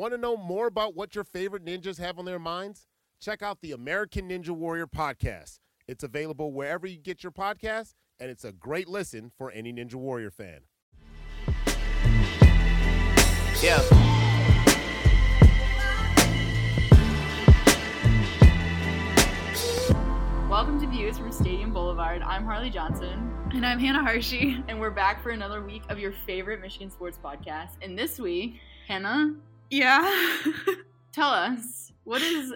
Want to know more about what your favorite ninjas have on their minds? Check out the American Ninja Warrior podcast. It's available wherever you get your podcasts, and it's a great listen for any Ninja Warrior fan. Yeah. Welcome to Views from Stadium Boulevard. I'm Harley Johnson, And I'm Hannah Harshey. and we're back for another week of your favorite Michigan sports podcast. And this week, Hannah, Yeah. tell us what is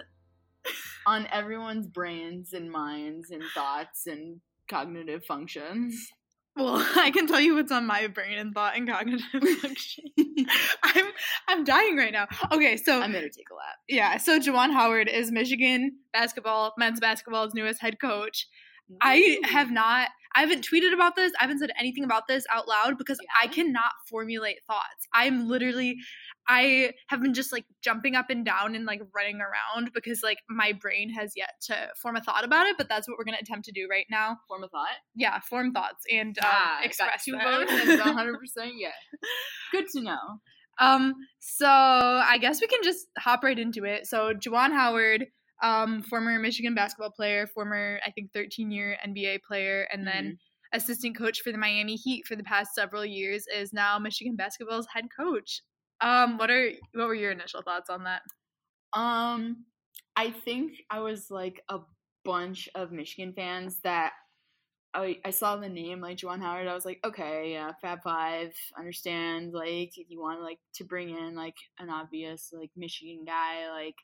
on everyone's brains and minds and thoughts and cognitive functions. well, I can tell you what's on my brain and thought and cognitive function. I'm I'm dying right now. Okay, so I'm gonna take a lap. yeah, so Juwan Howard is Michigan basketball, men's basketball's newest head coach. I have not I haven't tweeted about this. I haven't said anything about this out loud because I cannot formulate thoughts. I'm literally I have been just like jumping up and down and like running around because like my brain has yet to form a thought about it, but that's what we're going to attempt to do right now. form a thought. Yeah, form thoughts and um, Ah, express got two them. votes and 100 percent Yeah. Good to know. Um, so I guess we can just hop right into it. So Juwan Howard, um, former Michigan basketball player, former I think 13 year NBA player, and then assistant coach for the Miami Heat for the past several years, is now Michigan basketball's head coach. Um, what are what were your initial thoughts on that? Um, I think I was like a bunch of Michigan fans that I, I saw the name like Juwan Howard. I was like, okay, yeah, Fab Five, understand. Like, if you want like to bring in like an obvious like Michigan guy, like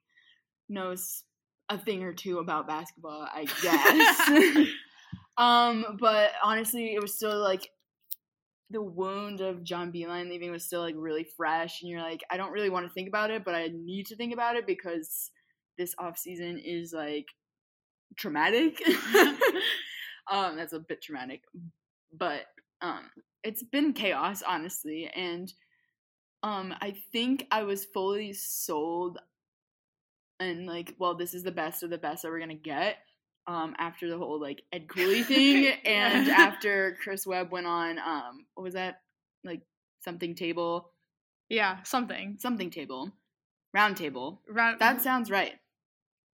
knows a thing or two about basketball, I guess. um, but honestly, it was still like the wound of John Beilein leaving was still like really fresh, and you're like, I don't really want to think about it, but I need to think about it because this off season is like traumatic. um, that's a bit traumatic, but um, it's been chaos, honestly, and um, I think I was fully sold, and like, well, this is the best of the best that we're gonna get. Um, after the whole like Ed Cooley thing, and after Chris Webb went on, um, what was that like something table, Yeah, something. something table, round table. Round, That sounds right.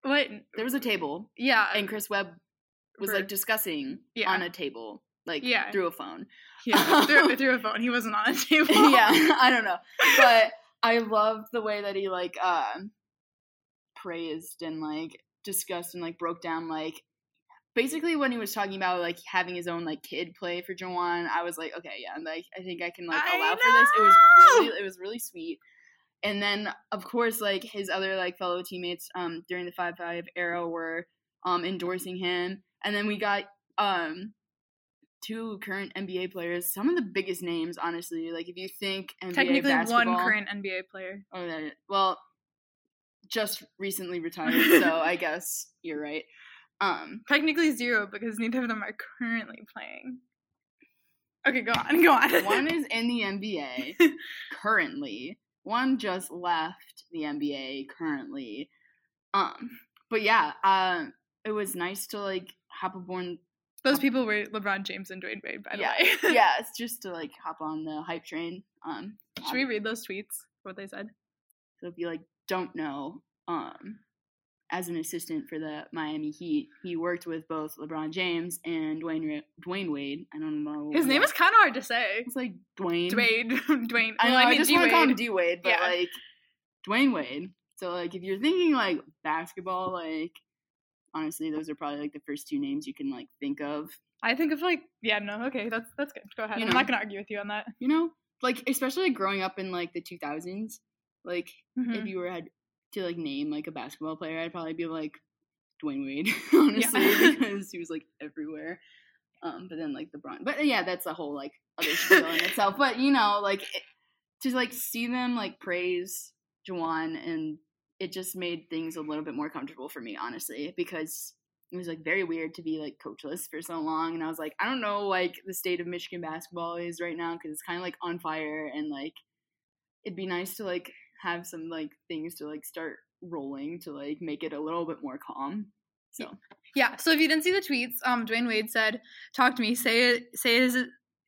what? There was a table, Yeah, and Chris Webb was like discussing Yeah. on a table, like Yeah. through a phone. yeah through, through a phone. He wasn't on a table. yeah, I don't know, but I love the way that he like uh, praised and like discussed and like broke down like basically when he was talking about like having his own like kid play for Juwan, I was like, okay, yeah, like I think I can like allow for this. It was really it was really sweet. And then of course like his other like fellow teammates um during the Fab Five era were um endorsing him. And then we got um two current NBA players, some of the biggest names, honestly. Like if you think NBA Technically, one current NBA player. Oh, that well, just recently retired, so I guess you're right. Um, Technically zero because neither of them are currently playing. Okay, go on, go on. one is in the NBA currently. One just left the NBA currently. Um, but yeah, um, it was nice to like hop aboard. Those people were LeBron James and Dwyane Wade, by the Yeah, way. yeah, it's just to like hop on the hype train. Um, Should we read those tweets? What they said? So if you like don't know, um, as an assistant for the Miami Heat, he worked with both LeBron James and Dwayne Ra- Dwyane Wade. I don't know. His name is kind of hard to say. It's like Dwayne. Dwayne. Dwayne. I know. Well, I, mean, just want to call him D-Wade. But Yeah. like Dwyane Wade. So like if you're thinking like basketball, like honestly, those are probably like the first two names you can like think of. I think of like, yeah, no, okay, that's that's good. Go ahead. You I'm not gonna argue with you on that. You know, like especially like, growing up in like the 2000s. Like Mhm. if you were had to like name like a basketball player, I'd probably be like Dwyane Wade, honestly, because he was like everywhere. Um, but then like LeBron, but yeah, that's a whole like other spiel in itself. But you know, like it, to like see them like praise Juwan, and it just made things a little bit more comfortable for me, honestly, because it was like very weird to be like coachless for so long, and I was like, I don't know, like the state of Michigan basketball is right now because it's kind of like on fire, and like it'd be nice to like have some like things to like start rolling to like make it a little bit more calm. So Yeah. So if you didn't see the tweets, um, Dwyane Wade said, "Talk to me. Say it. Say it is.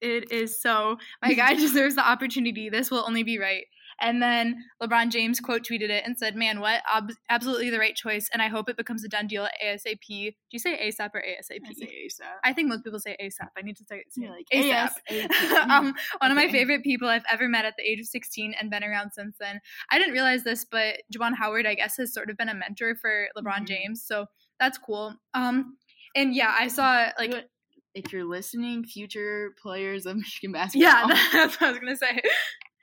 It is so. My guy deserves the opportunity. This will only be right." And then LeBron James quote tweeted it and said, "Man, what? Ob- absolutely the right choice, and I hope it becomes a done deal at ASAP." Do you say ASAP or ASAP? I say ASAP. I think most people say ASAP. I need to start saying like ASAP. ASAP. um, one of my favorite people I've ever met at the age of 16 and been around since then. I didn't realize this, but Juwan Howard, I guess, has sort of been a mentor for LeBron Mhm. James, so that's cool. Um, and yeah, I saw like Like, if you're listening, future players of Michigan basketball, yeah, that's what I was gonna say.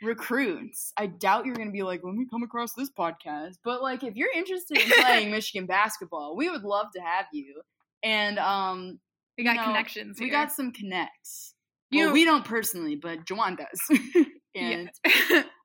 Recruits. I doubt you're gonna be like, let me come across this podcast. But like, if you're interested in playing Michigan basketball, we would love to have you. And um, We got you know, connections. We got some connects. You well, know- we don't personally, but Juwan does. and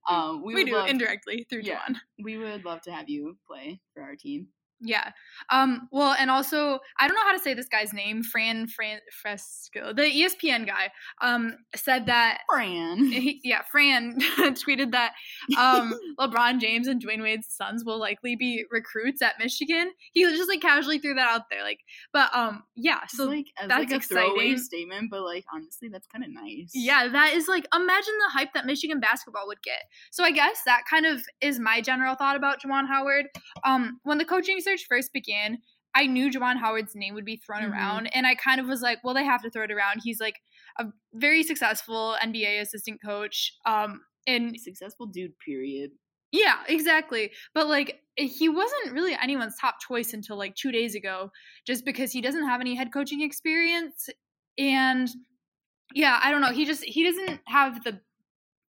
um, we, we, do love, indirectly through Yeah. Juwan. we would love to have you play for our team. Yeah. Um, well, and also, I don't know how to say this guy's name, Fran Fran Fresco, the ESPN guy, um, said that Fran. he, yeah, Fran tweeted that um, LeBron James and Dwyane Wade's sons will likely be recruits at Michigan. He just like casually threw that out there, like, but um, yeah. So like that's like a throwaway exciting. statement, but like honestly, that's kind of nice. yeah, that is like imagine the hype that Michigan basketball would get. So I guess that kind of is my general thought about Juwan Howard. Um, when the coaching search first began, I knew Juwan Howard's name would be thrown Mhm. around, and I kind of was like, well, they have to throw it around. He's like a very successful NBA assistant coach. Um, and successful dude. Period. Yeah, exactly. But like he wasn't really anyone's top choice until like 2 days ago just because he doesn't have any head coaching experience and yeah, I don't know. He just he doesn't have the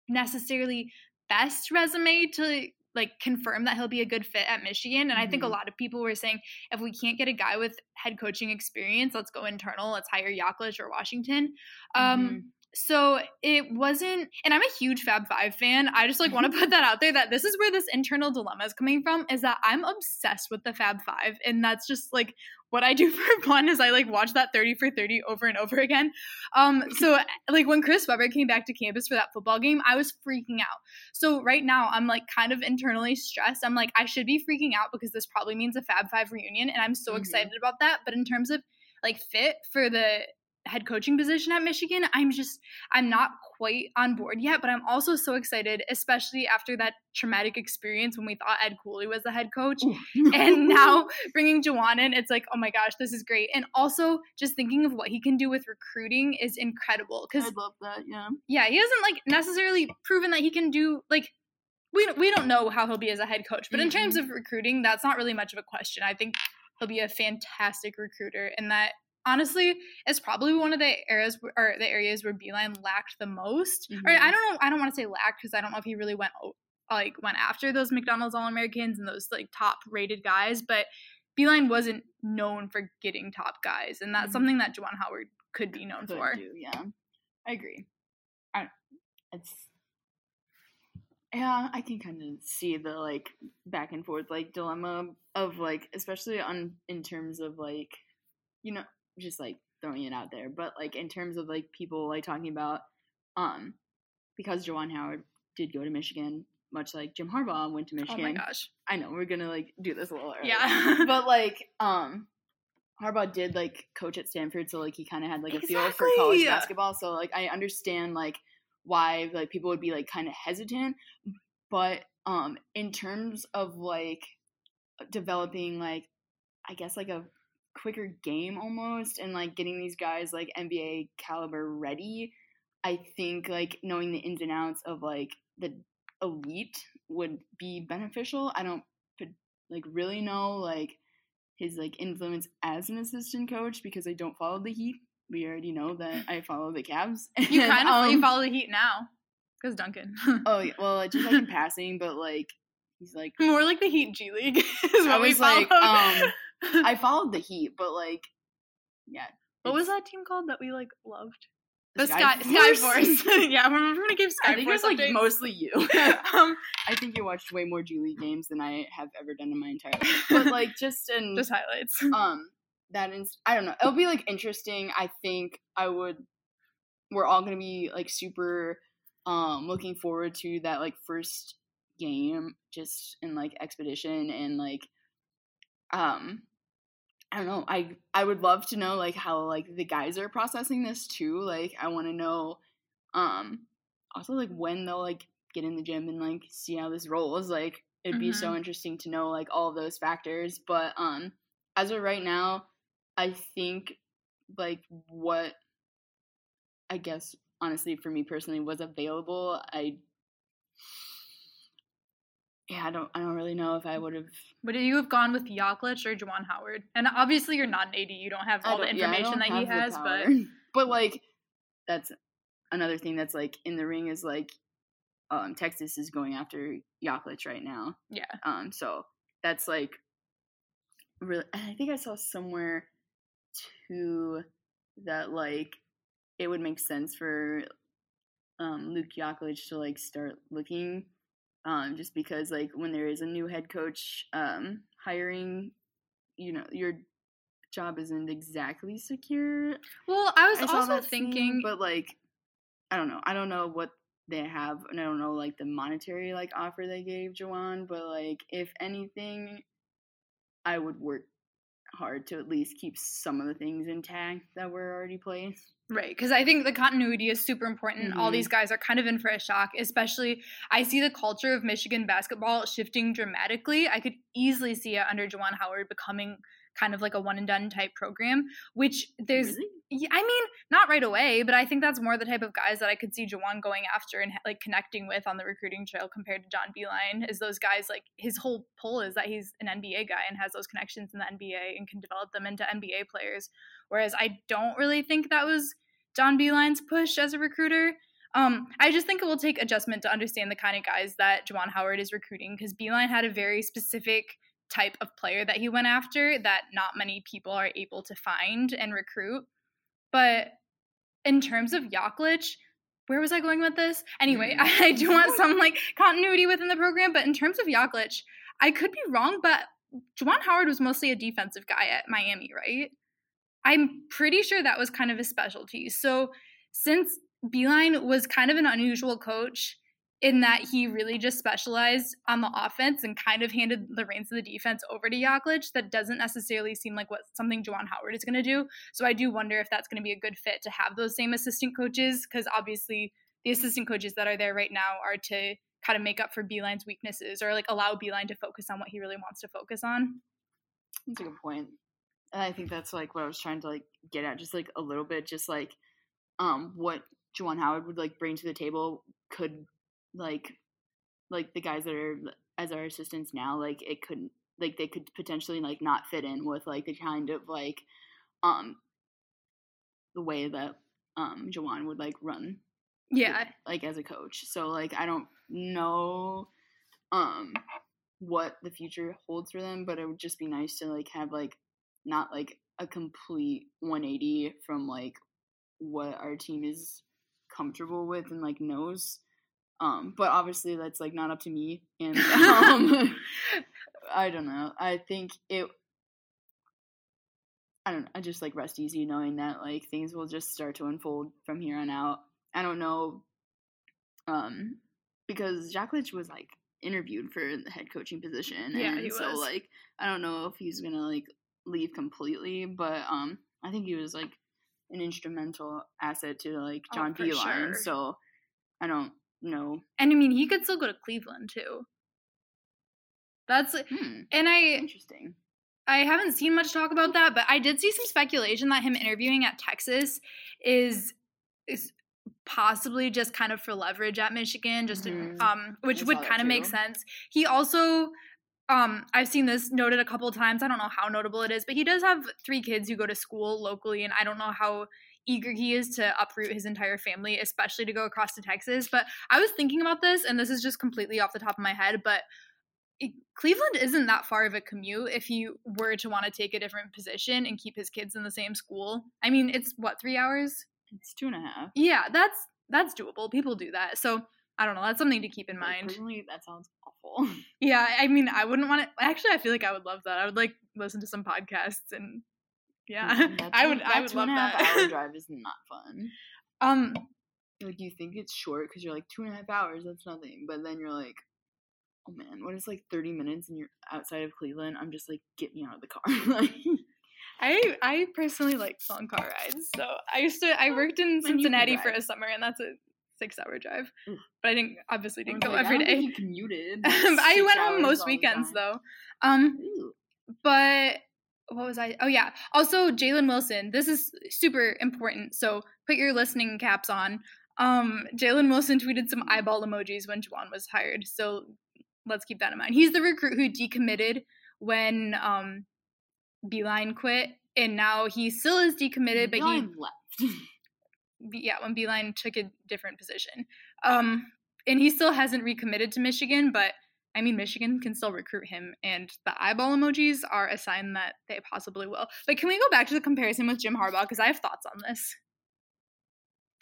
necessarily best resume to like confirm that he'll be a good fit at Michigan and I think a Mhm. lot of people were saying if we can't get a guy with head coaching experience, let's go internal, let's hire Yaklich or Washington. Um Mhm. So it wasn't and i'm a huge fab five fan. I just like want to put that out there that this is where this internal dilemma is coming from is that i'm obsessed with the fab five and that's just like what i do for fun is i like watch that 30 for 30 over and over again. Um so like when chris webber came back to campus for that football game i was freaking out. So right now i'm like kind of internally stressed. I'm like i should be freaking out because this probably means a fab five reunion and i'm so Mhm. excited about that. But in terms of like fit for the head coaching position at Michigan, I'm just I'm not quite on board yet, but I'm also so excited, especially after that traumatic experience when we thought Ed Cooley was the head coach. And now bringing Juwan in, it's like, oh my gosh, this is great. And also just thinking of what he can do with recruiting is incredible. Because I'd love that. Yeah. yeah, he hasn't like necessarily proven that he can do like we we don't know how he'll be as a head coach, but in terms mm-hmm. of recruiting, that's not really much of a question. I think he'll be a fantastic recruiter, and that honestly is probably one of the areas where, or the areas where Beilein lacked the most. Or Mhm. I don't know, I don't want to say lacked because I don't know if he really went like went after those McDonald's All Americans and those like top rated guys, but Beilein wasn't known for getting top guys, and that's Mhm. something that Juwan Howard could be known Could for. do, yeah. I agree. I, it's yeah, I can kind of see the like back and forth like dilemma of like especially on in terms of like you know just like throwing it out there, but like in terms of like people like talking about um because Juwan Howard did go to Michigan, much like Jim Harbaugh went to Michigan. Oh my gosh. I know we're gonna like do this a little early. Yeah. but like um Harbaugh did like coach at Stanford, so like he kind of had like a feel for Exactly. college basketball. So like I understand like why like people would be like kind of hesitant, but um in terms of like developing like I guess like a quicker game almost and like getting these guys like NBA caliber ready, I think like knowing the ins and outs of like the elite would be beneficial. I don't like really know like his like influence as an assistant coach because I don't follow the Heat. We already know that I follow the Cavs. You kind of you um, follow the Heat now, because Duncan. Oh yeah, well, just like in passing, but like he's like More like the Heat G League is what I we was like, follow. um, I followed the Heat, but like yeah. what was that team called that we like loved? the The Sky Sky Force. yeah, we're, we're gonna give Sky I think it Force was like updates. mostly you. um, I think you watched way more G League games than I have ever done in my entire life. But like just in just highlights. um that is I don't know. It'll be like interesting. I think I would we're all gonna be like super um looking forward to that like first game just in like expedition and like um I don't know. I I would love to know like how like the guys are processing this too. Like I want to know um also like when they'll like get in the gym and like see how this rolls. Like it'd be so Mhm. interesting to know like all of those factors. But um as of right now, I think like what I guess honestly for me personally was available, I yeah, I don't I don't really know if I would have Would you have gone with Yaklich or Juwan Howard? And obviously, you're not an AD. You don't have all the don't- yeah, I information don't that he has, but but like that's another thing that's like in the ring is like um Texas is going after Yaklich right now. yeah. Um so that's like really and I think I saw somewhere too that like it would make sense for um Luke Yaklich to like start looking um just because like when there is a new head coach um hiring you know your job isn't exactly secure Well, I was I also that scene, thinking, but like, I don't know. I don't know what they have, and I don't know like the monetary like offer they gave Juwan. But like, if anything, I would work hard to at least keep some of the things intact that were already placed. Right, because I think the continuity is super important. All Mhm. these guys are kind of in for a shock, especially I see the culture of Michigan basketball shifting dramatically. I could easily see it under Juwan Howard becoming kind of like a one and done type program, which there's Really? yeah, I mean, not right away, but I think that's more the type of guys that I could see Juwan going after and like connecting with on the recruiting trail compared to John Beilein. Is those guys like his whole pull is that he's an NBA guy and has those connections in the NBA and can develop them into NBA players. Whereas I don't really think that was John Beilein's push as a recruiter. Um, I just think it will take adjustment to understand the kind of guys that Juwan Howard is recruiting because Beilein had a very specific type of player that he went after that not many people are able to find and recruit. But in terms of Yaklich, where was I going with this? Anyway, Mm. I do want some like continuity within the program, but in terms of Yaklich, I could be wrong, but Juwan Howard was mostly a defensive guy at Miami, right? I'm pretty sure that was kind of his specialty. So since Beilein was kind of an unusual coach in that he really just specialized on the offense and kind of handed the reins of the defense over to Yaklich, that doesn't necessarily seem like what something Juwan Howard is going to do. So I do wonder if that's going to be a good fit to have those same assistant coaches because obviously the assistant coaches that are there right now are to kind of make up for Beilein's weaknesses or like allow Beilein to focus on what he really wants to focus on. That's a good point. And I think that's like what I was trying to like get at, just like a little bit, just like um what Juwan Howard would like bring to the table could like like the guys that are as our assistants now, like it couldn't like they could potentially like not fit in with like the kind of like um the way that um Juwan would like run Yeah, like as a coach. So like I don't know um what the future holds for them, but it would just be nice to like have like not like a complete 180 from like what our team is comfortable with and like knows. Um but obviously that's like not up to me and um I don't know. I think it I don't know. I just like rest easy knowing that like things will just start to unfold from here on out. I don't know um because Yaklich was like interviewed for the head coaching position Yeah, and he so was. like I don't know if he's going to like leave completely, but um I think he was like an instrumental asset to like Oh, John for Beilein. sure. So I don't know. and I mean he could still go to Cleveland too. That's Hmm, and I interesting. I haven't seen much talk about that, but I did see some speculation that him interviewing at Texas is is possibly just kind of for leverage at Michigan, just to- Mhm. um, which would kind of make sense. He also, um, I've seen this noted a couple of times. I don't know how notable it is, but he does have three kids who go to school locally, and I don't know how eager he is to uproot his entire family, especially to go across to Texas. But I was thinking about this, and this is just completely off the top of my head, but it- Cleveland isn't that far of a commute if he were to want to take a different position and keep his kids in the same school. I mean, it's what three hours? It's two and a half. Yeah, that's that's doable. People do that, so I don't know. That's something to keep in mind. Personally, that sounds awful. Yeah, I mean, I wouldn't want to. Actually, I feel like I would love that. I would like listen to some podcasts and yeah, I would. I would two love and a half that. hour drive is not fun. um, like you think it's short because you're like two and a half hours that's nothing but then you're like oh man when it's like 30 minutes and you're outside of cleveland i'm just like get me out of the car like I I personally like long car rides. So I used to. I worked in then you can Cincinnati for a summer, and that's a six-hour drive. Oof. But I didn't obviously didn't go like, every day. commuted. I went home most weekends though. Um, Ooh. but what was I? Oh yeah. Also, Jalen Wilson. This is super important. So put your listening caps on. Um, Jalen Wilson tweeted some eyeball emojis when Juwan was hired. So let's keep that in mind. He's the recruit who decommitted when um, Beilein quit, and now he still is decommitted, but he left. Yeah, when Beilein took a different position. Um, and he still hasn't recommitted to Michigan, but I mean, Michigan can still recruit him, and the eyeball emojis are a sign that they possibly will. But can we go back to the comparison with Jim Harbaugh? Because I have thoughts on this.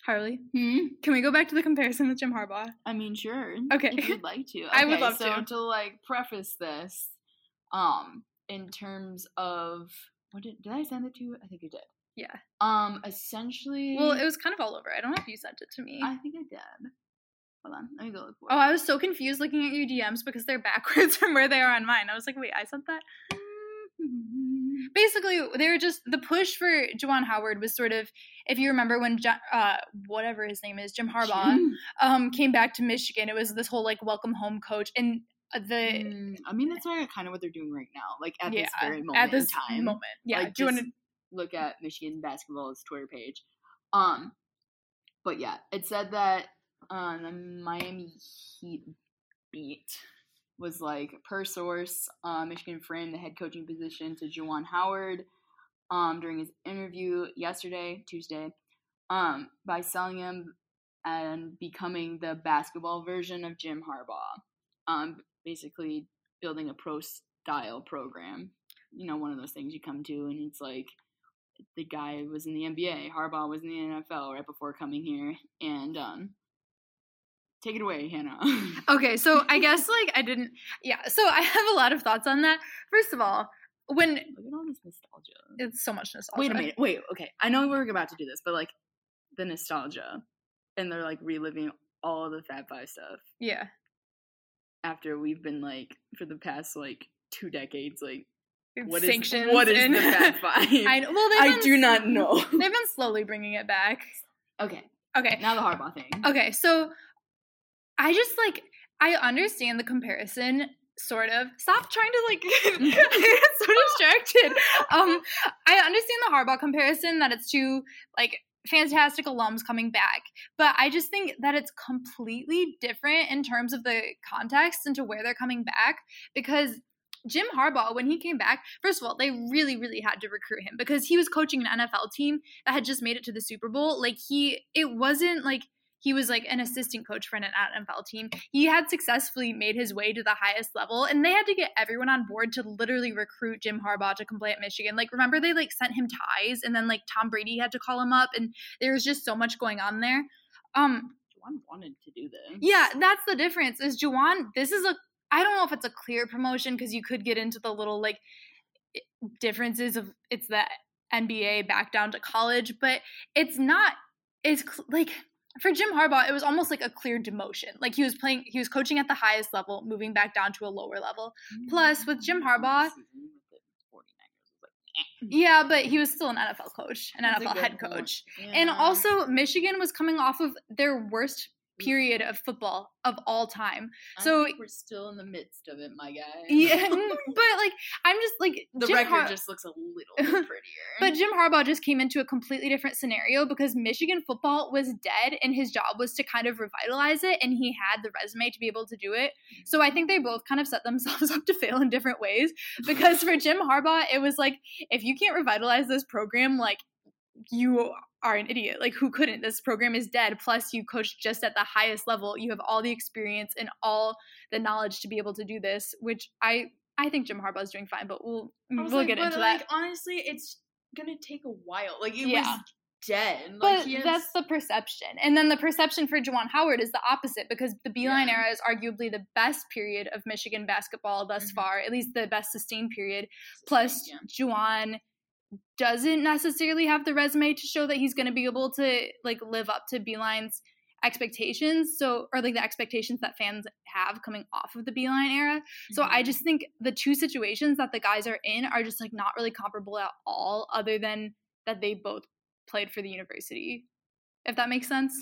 Harley, hmm? can we go back to the comparison with Jim Harbaugh? I mean, sure. Okay. If you'd like to. I would Okay, love so to. to like preface this, um, in terms of what did did I send it to you? I think you did. Yeah. Um, essentially. Well, it was kind of all over. I don't know if you sent it to me. I think I did. Hold on, let me go look for oh. I was so confused looking at your DMs because they're backwards from where they are on mine. I was like, wait, I sent that? basically they were just the push for Juwan Howard was sort of if you remember when Jo- uh whatever his name is Jim Harbaugh um came back to Michigan it was this whole like welcome home coach and uh, the Mm, I mean, that's kind of what they're doing right now. Like at yeah this very moment at this time. moment yeah Like, do you want to look at Michigan basketball's Twitter page. Um, but yeah, it said that the Miami Heat beat was like per source, uh, Michigan framed the head coaching position to Juwan Howard um, during his interview yesterday, Tuesday, um, by selling him and becoming the basketball version of Jim Harbaugh. Um, basically building a pro style program. You know, one of those things you come to and it's like the guy was in the NBA, Harbaugh was in the NFL right before coming here, and um, take it away, Hannah. okay so I guess like I didn't yeah so I have a lot of thoughts on that first of all when Look at all this nostalgia. it's so much nostalgia Wait a minute. Wait. Okay. I know we're about to do this, but like the nostalgia, and they're like reliving all the Fab Five stuff yeah after we've been like for the past like two decades. Like, what is sanctions what is and- the Fab Five? I well they've I been- do not know. they've been slowly bringing it back okay. okay Now the Harbaugh thing. Okay, so I just like I understand the comparison sort of. Stop trying to like get so distracted. Um I understand the Harbaugh comparison that it's two like fantastic alums coming back, but I just think that it's completely different in terms of the context and to where they're coming back because Jim Harbaugh, when he came back, first of all, they really, really had to recruit him because he was coaching an NFL team that had just made it to the Super Bowl. Like he, it wasn't like he was like an assistant coach for an NFL team. He had successfully made his way to the highest level, and they had to get everyone on board to literally recruit Jim Harbaugh to come play at Michigan. Like, remember they like sent him ties, and then like Tom Brady had to call him up, and there was just so much going on there. Um, Juwan wanted to do this. yeah, that's the difference. Is Juwan? This is a. I don't know if it's a clear promotion because you could get into the little like differences of it's the NBA back down to college, but it's not. It's like for Jim Harbaugh, it was almost like a clear demotion. Like he was playing, he was coaching at the highest level, moving back down to a lower level. Plus, with Jim Harbaugh- Season with the 49ers was like, eh. Yeah, but he was still an NFL coach, an That's NFL head coach. And also, Michigan was coming off of their worst period of football of all time. I so- we're still in the midst of it, my guy. Yeah, mm, but like I'm just like the Jim record Har- just looks a little bit prettier. But Jim Harbaugh just came into a completely different scenario because Michigan football was dead and his job was to kind of revitalize it and he had the resume to be able to do it. Mm-hmm. So I think they both kind of set themselves up to fail in different ways because for Jim Harbaugh it was like if you can't revitalize this program like you are an idiot. Like who couldn't? This program is dead. Plus you coach just at the highest level. You have all the experience and all the knowledge to be able to do this, which I I think Jim Harbaugh is doing fine, but we'll we'll like, get into like, that. Honestly, it's gonna take a while. Like it Yeah. was dead. Like, But has- that's the perception. And then the perception for Juwan Howard is the opposite because the Beilein Yeah. era is arguably the best period of Michigan basketball thus Mhm. far, at least the best sustained period. Plus, Yeah. Juwan doesn't necessarily have the resume to show that he's going to be able to like live up to Beilein's expectations. So, or like the expectations that fans have coming off of the Beilein era. So I Mhm. just think the two situations that the guys are in are just like not really comparable at all, other than that they both played for the university. If that makes sense.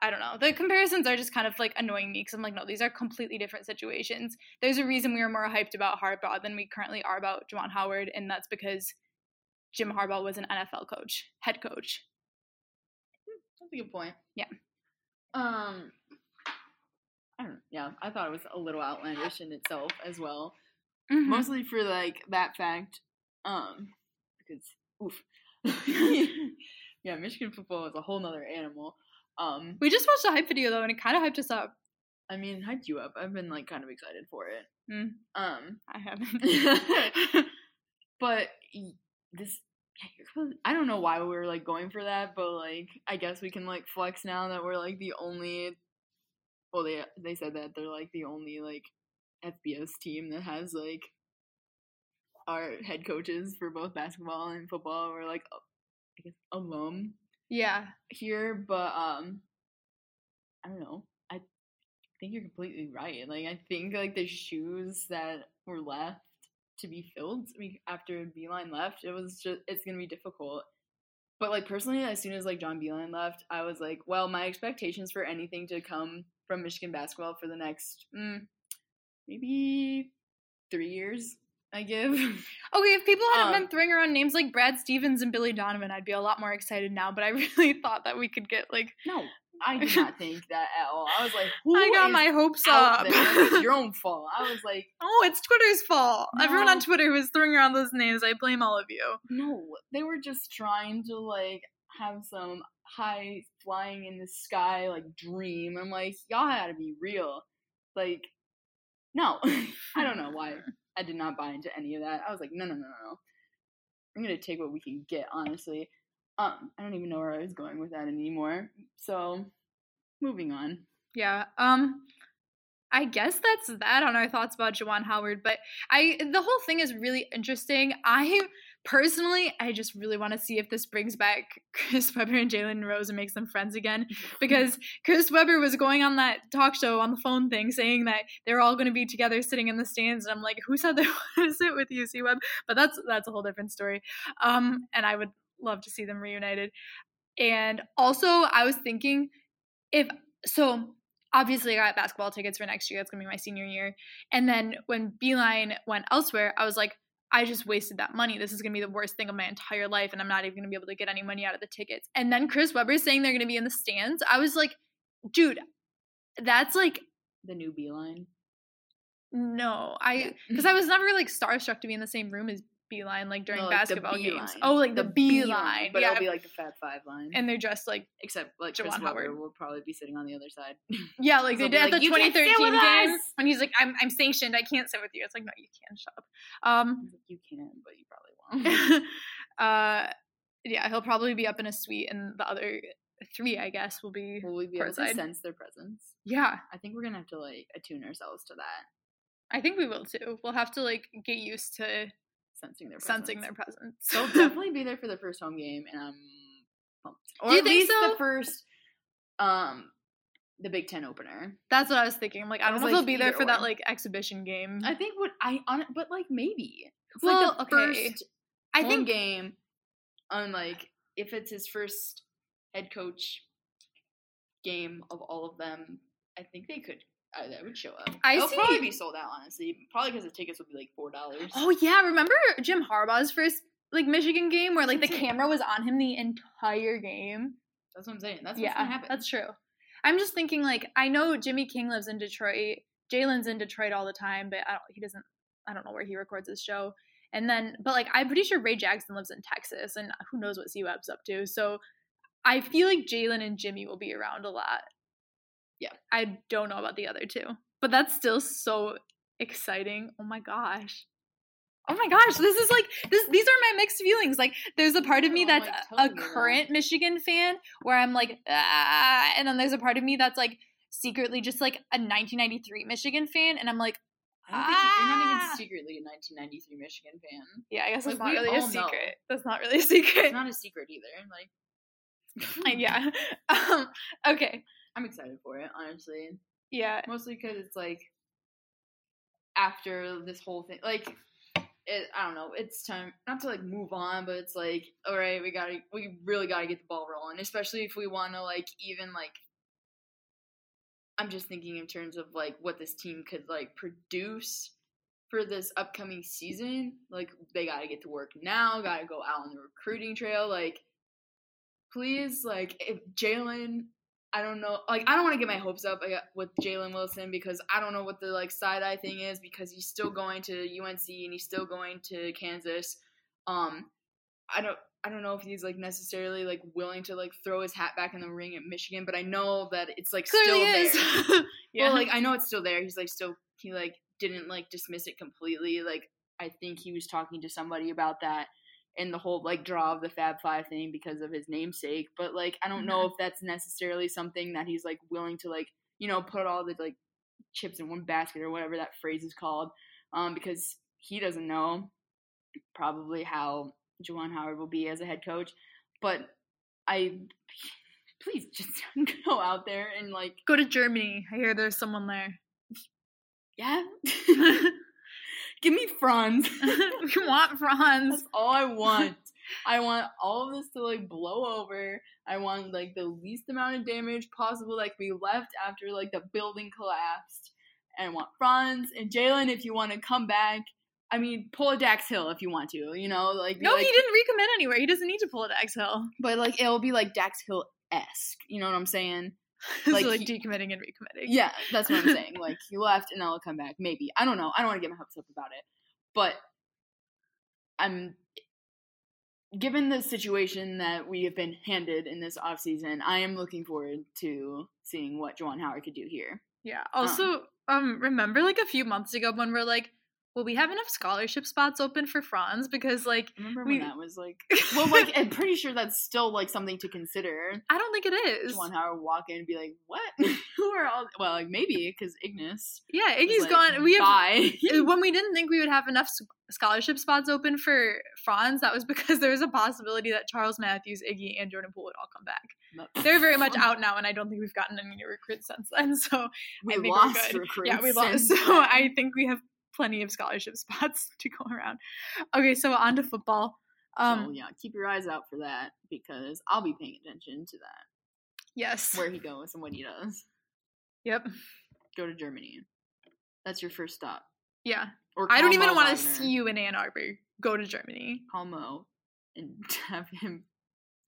I don't know. The comparisons are just kind of like annoying me because I'm like, no, these are completely different situations. There's a reason we are more hyped about Harbaugh than we currently are about Juwan Howard, and that's because Jim Harbaugh was an NFL coach, head coach. That's a good point. Yeah. Um. I don't. Yeah, I thought it was a little outlandish in itself as well. Mhm. Mostly for like that fact. Um, because oof. yeah, Michigan football is a whole nother animal. Um, We just watched a hype video though, and it kind of hyped us up. I mean, hyped you up. I've been like kind of excited for it. Mm. Um, I haven't. but this yeah, I don't know why we were like going for that, but like I guess we can like flex now that we're like the only well they they said that they're like the only like FBS team that has like our head coaches for both basketball and football We're like I guess alum yeah. here, but um I don't know. I think you're completely right. Like I think like the shoes that were left to be filled after Beilein left, it was just it's gonna be difficult. But like personally, as soon as like John Beilein left, I was like, well, my expectations for anything to come from Michigan basketball for the next mm, maybe three years, I give. Okay, if people hadn't Um, been throwing around names like Brad Stevens and Billy Donovan, I'd be a lot more excited now. But I really thought that we could get like no, I did not think that at all. I was like, who I got my hopes up. It's your own fault. I was like, oh, it's Twitter's fault. Everyone on Twitter was throwing around those names, I blame all of you. No, they were just trying to like have some high flying in the sky like dream. I'm like, y'all had to be real. Like, no, I don't know why I did not buy into any of that. I was like, no, no, no, no, no. I'm gonna take what we can get. Honestly, um, I don't even know where I was going with that anymore. So, moving on. Yeah. Um I guess that's that on our thoughts about Juwan Howard, but I the whole thing is really interesting. I personally I just really want to see if this brings back Chris Webber and Jalen Rose and makes them friends again. Because Chris Webber was going on that talk show on the phone thing saying that they're all gonna be together sitting in the stands, and I'm like, who said they want to sit with you, C Web? But that's that's a whole different story. Um and I would love to see them reunited. And also I was thinking if so obviously I got basketball tickets for next year. That's gonna be my senior year. And then when Beilein went elsewhere, I was like, I just wasted that money. This is gonna be the worst thing of my entire life, and I'm not even gonna be able to get any money out of the tickets. And then Chris Webber saying they're gonna be in the stands. I was like, dude, that's like The new Beilein. no. I because I was never like starstruck to be in the same room as Beilein like during No, like the basketball games. Oh, like the, Beilein. but yeah. it'll be like the Fab Five line. and they're dressed like Except like Chris Juwan Webber Howard. will probably be sitting on the other side. Yeah, like they did at the "You can't sit 2013 with game when he's like, "I'm I'm sanctioned. I can't sit with you." It's like, no, you can. Shut up. Um, you can, but you probably won't. uh, yeah, he'll probably be up in a suite, and the other three, I guess, will be. Will we be able to sense their presence? Yeah, I think we're gonna have to like attune ourselves to that, I think we will too. We'll have to like get used to sensing their presence. sensing their presence. They'll definitely be there for the first home game, and I'm pumped. Or Do you at think least so? the first, um, the Big Ten opener. That's what I was thinking. I'm like, I I don't know if like, they'll be there for that like exhibition game. I think what I on, it, but like maybe. It's Well, like the okay. first I think game. On like if it's his first head coach game of all of them, I think they could. Uh, that would show up. I It'll see- probably be sold out. Honestly, probably because the tickets would be like four dollars. Oh yeah, remember Jim Harbaugh's first like Michigan game where like the That's what I'm saying. camera was on him the entire game? That's what I'm saying. That's what's yeah, gonna happen. that's true. I'm just thinking like I know Jimmy King lives in Detroit. Jalen's in Detroit all the time, but I don't, he doesn't. I don't know where he records his show. And then, but like I'm pretty sure Ray Jackson lives in Texas, and who knows what C Web's up to. So I feel like Jalen and Jimmy will be around a lot. Yeah. I don't know about the other two, but that's still so exciting. Oh my gosh. Oh my gosh, this is like this these are my mixed feelings. Like there's a part of me Oh, that's like, a- a telling me current Michigan fan where I'm like ah, and then there's a part of me that's like secretly just like a 1993 Michigan fan and I'm like I think you- you're not Ah. even secretly a 1993 Michigan fan. yeah, I guess Like, that's not really a all know. That's not really a secret. It's not a secret either. Like yeah. Um okay. I'm excited for it, honestly. Yeah. Mostly because it's like after this whole thing, like it. I don't know. It's time not to like move on, but it's like, all right, we gotta, we really gotta get the ball rolling, especially if we want to like even like I'm just thinking in terms of like what this team could like produce for this upcoming season. Like they got to get to work now, got to go out on the recruiting trail. Like, please, like if Jalen. I don't know. Like, I don't want to get my hopes up uh, with Jalen Wilson because I don't know what the like side eye thing is because he's still going to UNC and he's still going to Kansas. Um, I don't I don't know if he's like necessarily like willing to like throw his hat back in the ring at Michigan, but I know that it's like Clearly still is. there. yeah. Well, like I know it's still there. He's like still he like didn't like dismiss it completely. Like I think he was talking to somebody about that and the whole like draw of the Fab Five thing because of his namesake. But like I don't know if that's necessarily something that he's like willing to like you know put all the like chips in one basket or whatever that phrase is called. Um, because he doesn't know probably how Juwan Howard will be as a head coach. But I please just go out there and like Go to Germany. I hear there's someone there. yeah. Give me Franz. we want Franz. That's all I want. I want all of this to like blow over. I want like the least amount of damage possible like be left after like the building collapsed. And I want Franz and Jalen if you want to come back. I mean, pull a Dax Hill if you want to. You know, like No, like, he didn't recommit anywhere. He doesn't need to pull a Dax Hill. But like it'll be like Dax Hill esque. You know what I'm saying? Like, Like, like he- decommitting and recommitting. Yeah, that's what I'm saying. Like he left and then he'll come back. Maybe. I don't know. I don't want to get my hopes up about it. But I'm given the situation that we have been handed in this offseason, I am looking forward to seeing what Juwan Howard could do here. Yeah. Also, um, remember like a few months ago when we're like, will we have enough scholarship spots open for Franz? Because like Remember We- when that was like well like I'm pretty sure that's still like something to consider. I don't think it is. One hour walk in and be like, What? Who are all well like maybe because Ignas Yeah, Iggy's like, gone. We have bye. when we didn't think we would have enough scholarship spots open for Franz, that was because there was a possibility that Charles Matthews, Iggy, and Jordan Poole would all come back. They're very much out now, and I don't think we've gotten any new recruits since then. So we I think we're lost good. recruits. yeah, we lost. So. I think we have plenty of scholarship spots to go around. Okay, so on to football. Um, so yeah, keep your eyes out for that because I'll be paying attention to that. yes. Where he goes and what he does. Yep. Go to Germany. That's your first stop. Yeah. Or I don't even want to see you in Ann Arbor. Go to Germany. Call Mo and have him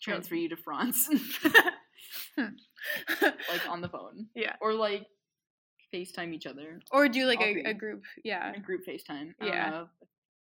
transfer you to Franz, like on the phone. Yeah. Or like FaceTime each other. or do like a, a group. Yeah. A group FaceTime. Yeah. know.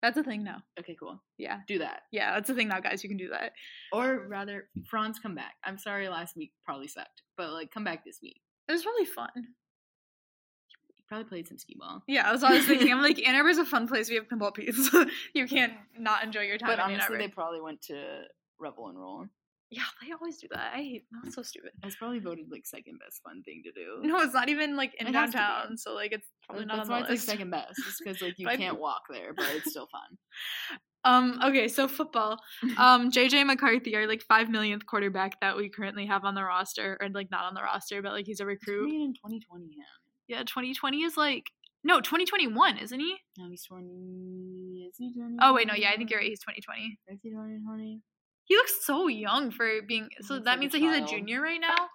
That's a thing now. Okay, cool. Yeah. Do that. Yeah, that's a thing now, guys. You can do that. Or rather, Franz, come back. I'm sorry last week probably sucked, but like come back this week. It was really fun. You probably played some skee ball. Yeah, that's what I was thinking. I'm like, Ann Arbor's a fun place. We have pinball peas. you can't not enjoy your time But in Ann honestly, Arbor. they probably went to Revel and Roll. Yeah, they always do that. I hate that's so stupid. That's probably voted like second best fun thing to do. No, it's not even like in It has to be. downtown, so like it's probably not That's on why the it's like list. second best. Just because like you But- can't walk there, but it's still fun. Um, okay, so football. Um, JJ McCarthy, our like five millionth quarterback that we currently have on the roster, or like not on the roster, but like he's a recruit. in 2020, yeah. Yeah, 2020 is like no, 2021, isn't he? No, he's 20. Is he 20? Oh wait, no, yeah, I think you're right. He's 2020. Is he 2020? He looks so young for being. So that like means that he's a junior right now.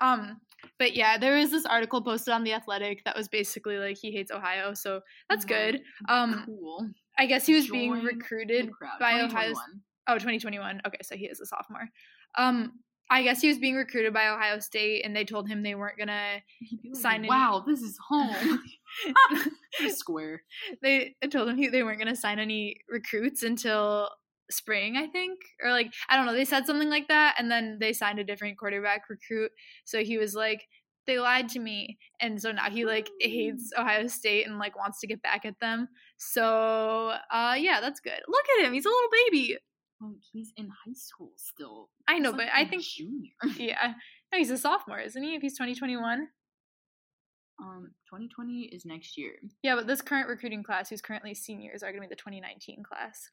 Um, but yeah, there was this article posted on the Athletic that was basically like he hates Ohio, so that's good. Um, Cool. I guess he was being recruited by Ohio. 2021. Oh, 2021. Okay, so he is a sophomore. Um, I guess he was being recruited by Ohio State, and they told him they weren't gonna. Like, Sign any- Wow, this is home. Square. they told him he, they weren't gonna sign any recruits until spring, I think, or like I don't know. They said something like that, and then they signed a different quarterback recruit. So he was like, they lied to me, and so now he like hates Ohio State and like wants to get back at them. So uh, yeah, that's good. Look at him; he's a little baby. Oh, he's in high school still. I know, He's but like I think junior. yeah, no, he's a sophomore, isn't he? If he's 2021. Um, 2020 is next year. Yeah, but this current recruiting class, who's currently seniors, are going to be the 2019 class.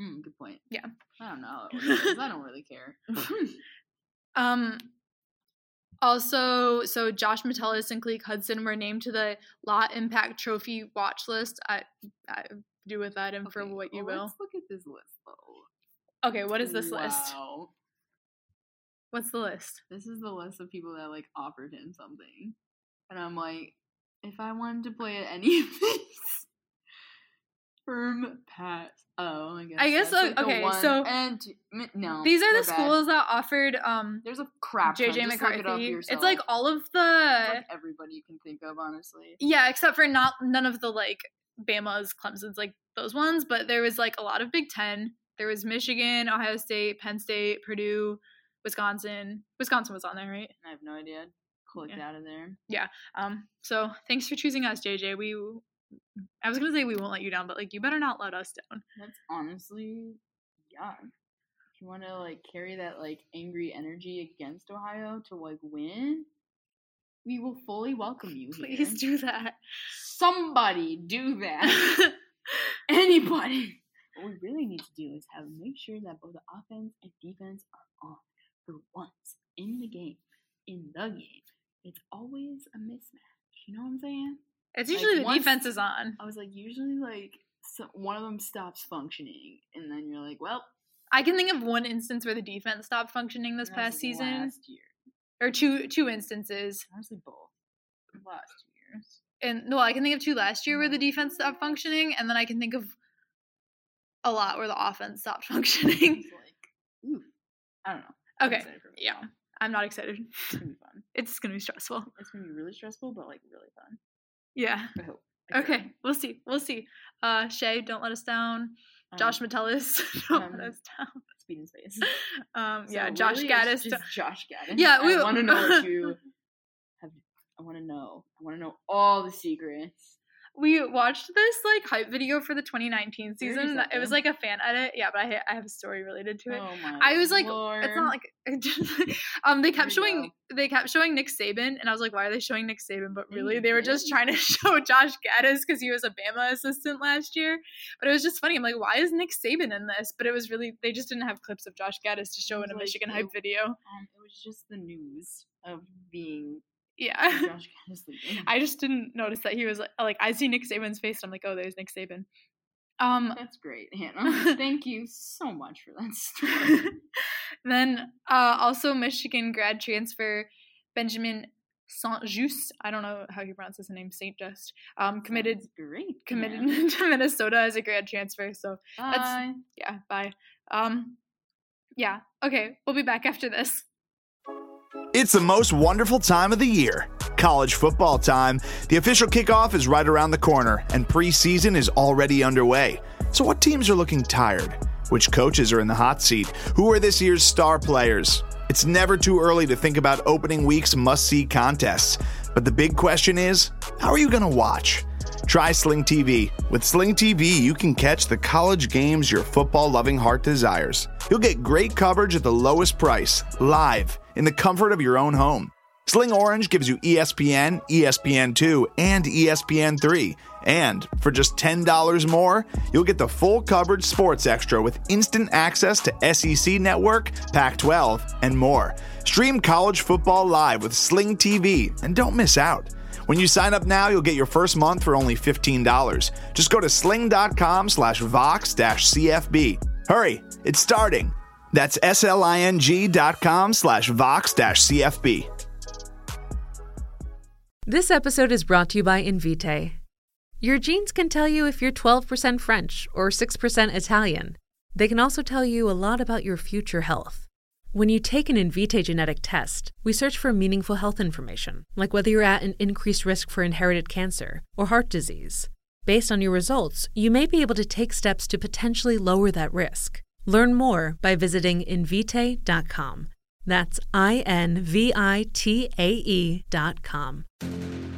Mm, good point. Yeah. I don't know. how it works, 'cause I don't really care. Um. Also, so Josh Metellus and Khaleke Hudson were named to the Lott Impact Trophy watch list. I, I do with that and for what you well, will. Let's look at this list though. Okay, what is this list? What's the list? This is the list of people that like offered him something, and I'm like, if I wanted to play at any of these, firm pass. Oh, I guess. I guess, like, okay, so and no, These are the bad. schools that offered um There's a crap. ton. JJ look it McCarthy. It's like all of the like everybody you can think of, honestly. Yeah, except for not none of the like Bama's, Clemson's, like those ones. But there was like a lot of Big Ten. There was Michigan, Ohio State, Penn State, Purdue, Wisconsin. Wisconsin was on there, right? I have no idea. Clicked Yeah. out of there. Yeah. Um. So thanks for choosing us, JJ. We, I was gonna say we won't let you down, but like you better not let us down. That's honestly, yeah. If you want to like carry that like angry energy against Ohio to like win, we will fully welcome you. Please here. do that. somebody do that. Anybody. What we really need to do is have make sure that both the offense and defense are on for once in the game. In the game, it's always a mismatch. You know what I'm saying? It's Like, usually the once- defense is on. I was like, usually like so one of them stops functioning, and then you're like, well, I can think of one instance where the defense stopped functioning this past season, last year. or two two instances. Honestly, both last two years. and no, I can think of two last year where the defense stopped functioning, and then I can think of a lot where the offense stopped functioning. Like, ooh, I don't know. I'm okay, yeah. I'm not excited. It's gonna be fun. It's gonna be stressful. It's gonna be really stressful, but like really fun. Yeah. I hope. I. Okay, we'll see. We'll see. Uh, Shay, don't let us down. Um, Josh Metellus, don't um, let us down. Speed and space. Um, So yeah, Josh really, Gattis. just Josh Gattis. Yeah, we- want to know what you have. I want to know. I want to know all the secrets. We watched this like hype video for the 2019 season. It was like a fan edit. Yeah, but I I have a story related to it. Oh my! I was like, Lord. It's not like um they kept showing they kept showing Nick Saban and I was like, why are they showing Nick Saban? But really, they were just trying to show Josh Gattis because he was a Bama assistant last year. But it was just funny. I'm like, why is Nick Saban in this? But it was really they just didn't have clips of Josh Gattis to show in a like, Michigan it- hype video. Um, it was just the news of being Yeah. Josh leaving. I just didn't notice that he was like, like I see Nick Saban's face and I'm like, oh, there's Nick Saban. Um, That's great, Hannah. Thank you so much for that story. then uh, also Michigan grad transfer Benjamin St-Juste. I don't know how he pronounces his name. St-Juste. Um, committed Sounds great. committed man. to Minnesota as a grad transfer. So Bye. yeah, bye. Um, yeah. Okay, we'll be back after this. It's the most wonderful time of the year. College football time. The official kickoff is right around the corner, and preseason is already underway. So, what teams are looking tired? Which coaches are in the hot seat? Who are this year's star players? It's never too early to think about opening week's must see contests. But the big question is how are you going to watch? Try Sling TV. With Sling TV, you can catch the college games your football loving heart desires. You'll get great coverage at the lowest price, live, in the comfort of your own home. Sling Orange gives you ESPN, ESPN2, and E ESPN3. And for just $10 more, you'll get the full coverage sports extra with instant access to SEC Network, Pac 12, and more. Stream college football live with Sling TV and don't miss out. When you sign up now, you'll get your first month for only $15. Just go to sling.com slash vox CFB. Hurry, it's starting. That's S-L-I-N-G dot com slash vox dash CFB. This episode is brought to you by Invitae. Your genes can tell you if you're 12% French or 6% Italian. They can also tell you a lot about your future health. When you take an Invitae genetic test, we search for meaningful health information, like whether you're at an increased risk for inherited cancer or heart disease. Based on your results, you may be able to take steps to potentially lower that risk. Learn more by visiting invitae.com. That's I N V I T A E dot com.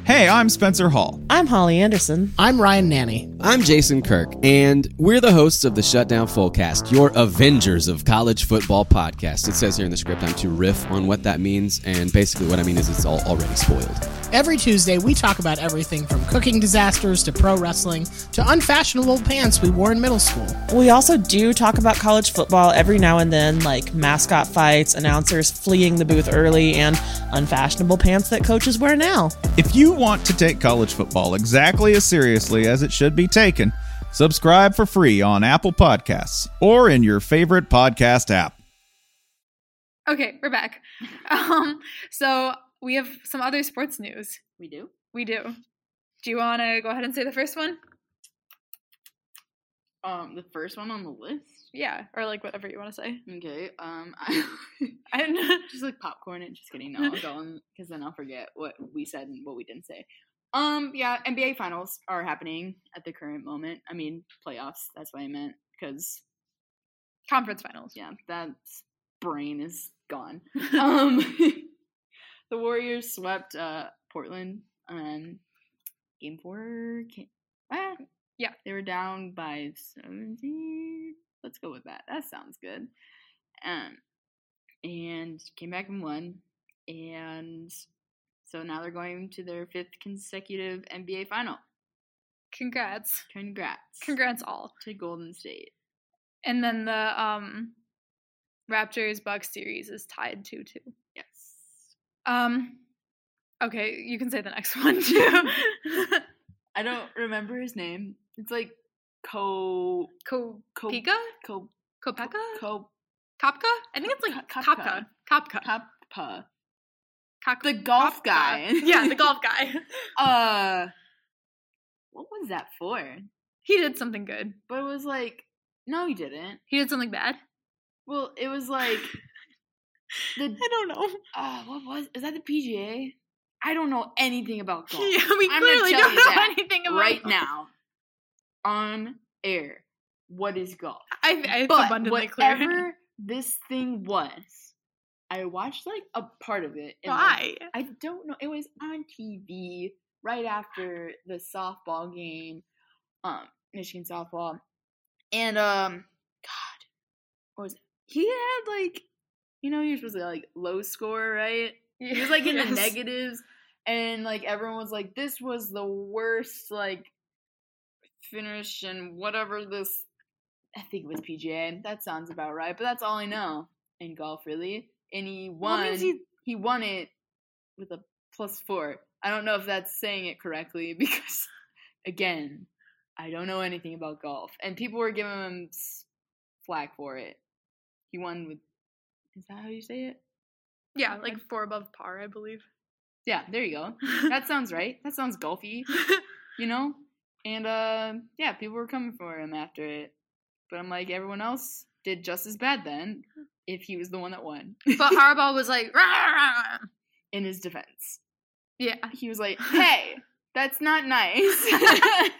Hey, I'm Spencer Hall. I'm Holly Anderson. I'm Ryan Nanni. I'm Jason Kirk, and we're the hosts of the Shutdown Fullcast, your Avengers of College Football podcast. It says here in the script I'm to riff on what that means, and basically what I mean is it's all already spoiled. Every Tuesday, we talk about everything from cooking disasters to pro wrestling to unfashionable pants we wore in middle school. We also do talk about college football every now and then, like mascot fights, announcers fleeing the booth early, and unfashionable pants that coaches wear now. If you want to take college football exactly as seriously as it should be taken, subscribe for free on Apple Podcasts or in your favorite podcast app. Okay, we're back. Um, so we have some other sports news. We do. We do. Do you want to go ahead and say the first one? Um, the first one on the list. Yeah, or like whatever you want to say. Okay. Um, I, I just like popcorn it. Just kidding. No, I'll go because then I'll forget what we said and what we didn't say. Um, yeah, NBA finals are happening at the current moment. I mean, playoffs. That's what I meant because conference finals. Yeah, that brain is gone. um, the Warriors swept uh Portland. Um, game four. Came, ah, yeah, they were down by seventeen. Let's go with that. That sounds good. Um, and came back and won. And so now they're going to their fifth consecutive NBA final. Congrats. Congrats. Congrats all. To Golden State. And then the um Raptors Bucks series is tied 2 2. Yes. Um okay, you can say the next one too. I don't remember his name. It's like Ko Ko Ko Pika? Ko Kopeka? Kopka? I think it's like Kopka. Kopka. Kopka. The golf guy. yeah, the golf guy. Uh what was that for? He did something good. But it was like no, he didn't. He did something bad. Well, it was like the I don't know. uh, what was is that the PGA? I don't know anything about golf. Yeah, we I'm clearly don't know anything about right golf. now on air. What is golf? I, I it's but abundantly clear. whatever this thing was, I watched like a part of it. and, like, Why? I don't know. It was on TV right after the softball game, um, Michigan softball, and um, God, what was it? He had like, you know, you're supposed to like low score, right? He was like in the negatives, and like everyone was like, "This was the worst like finish and whatever this." I think it was PGA. That sounds about right, but that's all I know in golf, really. And he won. it he- he won it with a plus four. I don't know if that's saying it correctly because, again, I don't know anything about golf, and people were giving him flack for it. He won with. Is that how you say it? Yeah, like four above par, I believe. Yeah, there you go. That sounds right. That sounds golfy, you know? And uh yeah, people were coming for him after it. But I'm like, everyone else did just as bad then if he was the one that won. but Harbaugh was like, "Rah, rah, rah." In his defense. yeah. He was like, hey, that's not nice.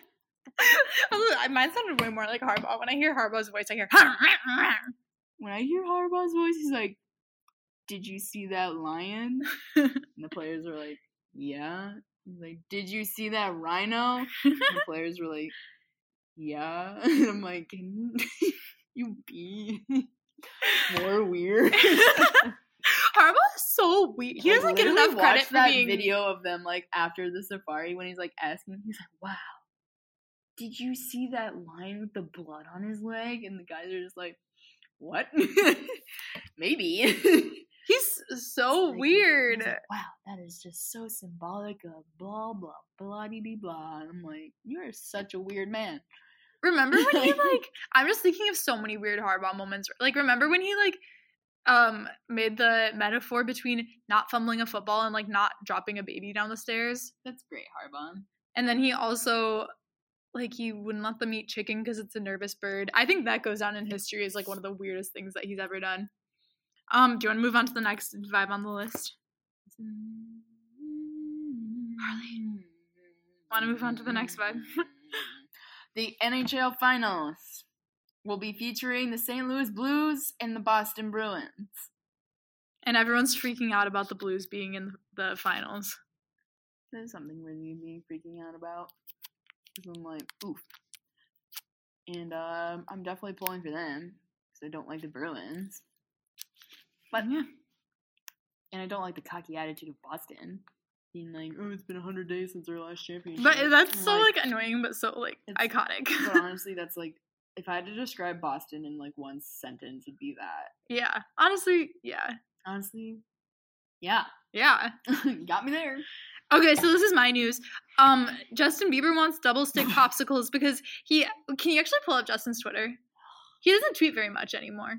Mine sounded way more like Harbaugh. When I hear Harbaugh's voice, I hear. When I hear Harbaugh's voice, he's like, Did you see that lion? and the players were like, Yeah. He's like, Did you see that rhino? And the players were like, Yeah. And I'm like, Can you be more weird? Harbaugh is so weird. He doesn't get enough credit for that being. video of them like after the safari when he's like asking, he's like, "Wow, did you see that lion with the blood on his leg?" And the guys are just like, "What? Maybe." So Like, weird. like, wow, that is just so symbolic of blah blah blah blah blah. And I'm like, you are such a weird man. Remember when he like? I'm just thinking of so many weird Harbaugh moments. Like, remember when he like um made the metaphor between not fumbling a football and like not dropping a baby down the stairs? That's great, Harbaugh. And then he also like he wouldn't let them eat chicken because it's a nervous bird. I think that goes down in history as like one of the weirdest things that he's ever done. Um, do you want to move on to the next vibe on the list? Harley. Want to move on to the next vibe? the NHL Finals will be featuring the St. Louis Blues and the Boston Bruins. and everyone's freaking out about the Blues being in the finals. There's something really being freaking out about. I'm like, oof. And um, I'm definitely pulling for them because I don't like the Bruins. But Yeah. and I don't like the cocky attitude of Boston, being like, "Oh, it's been hundred days since our last championship." But that's I'm so like annoying, but so like iconic. but honestly, that's like, if I had to describe Boston in like one sentence, it'd be that. yeah, honestly, yeah, Honestly, yeah, yeah. got me there. Okay, so this is my news. Um, Justin Bieber wants double stick popsicles because he can you actually pull up Justin's Twitter? He doesn't tweet very much anymore.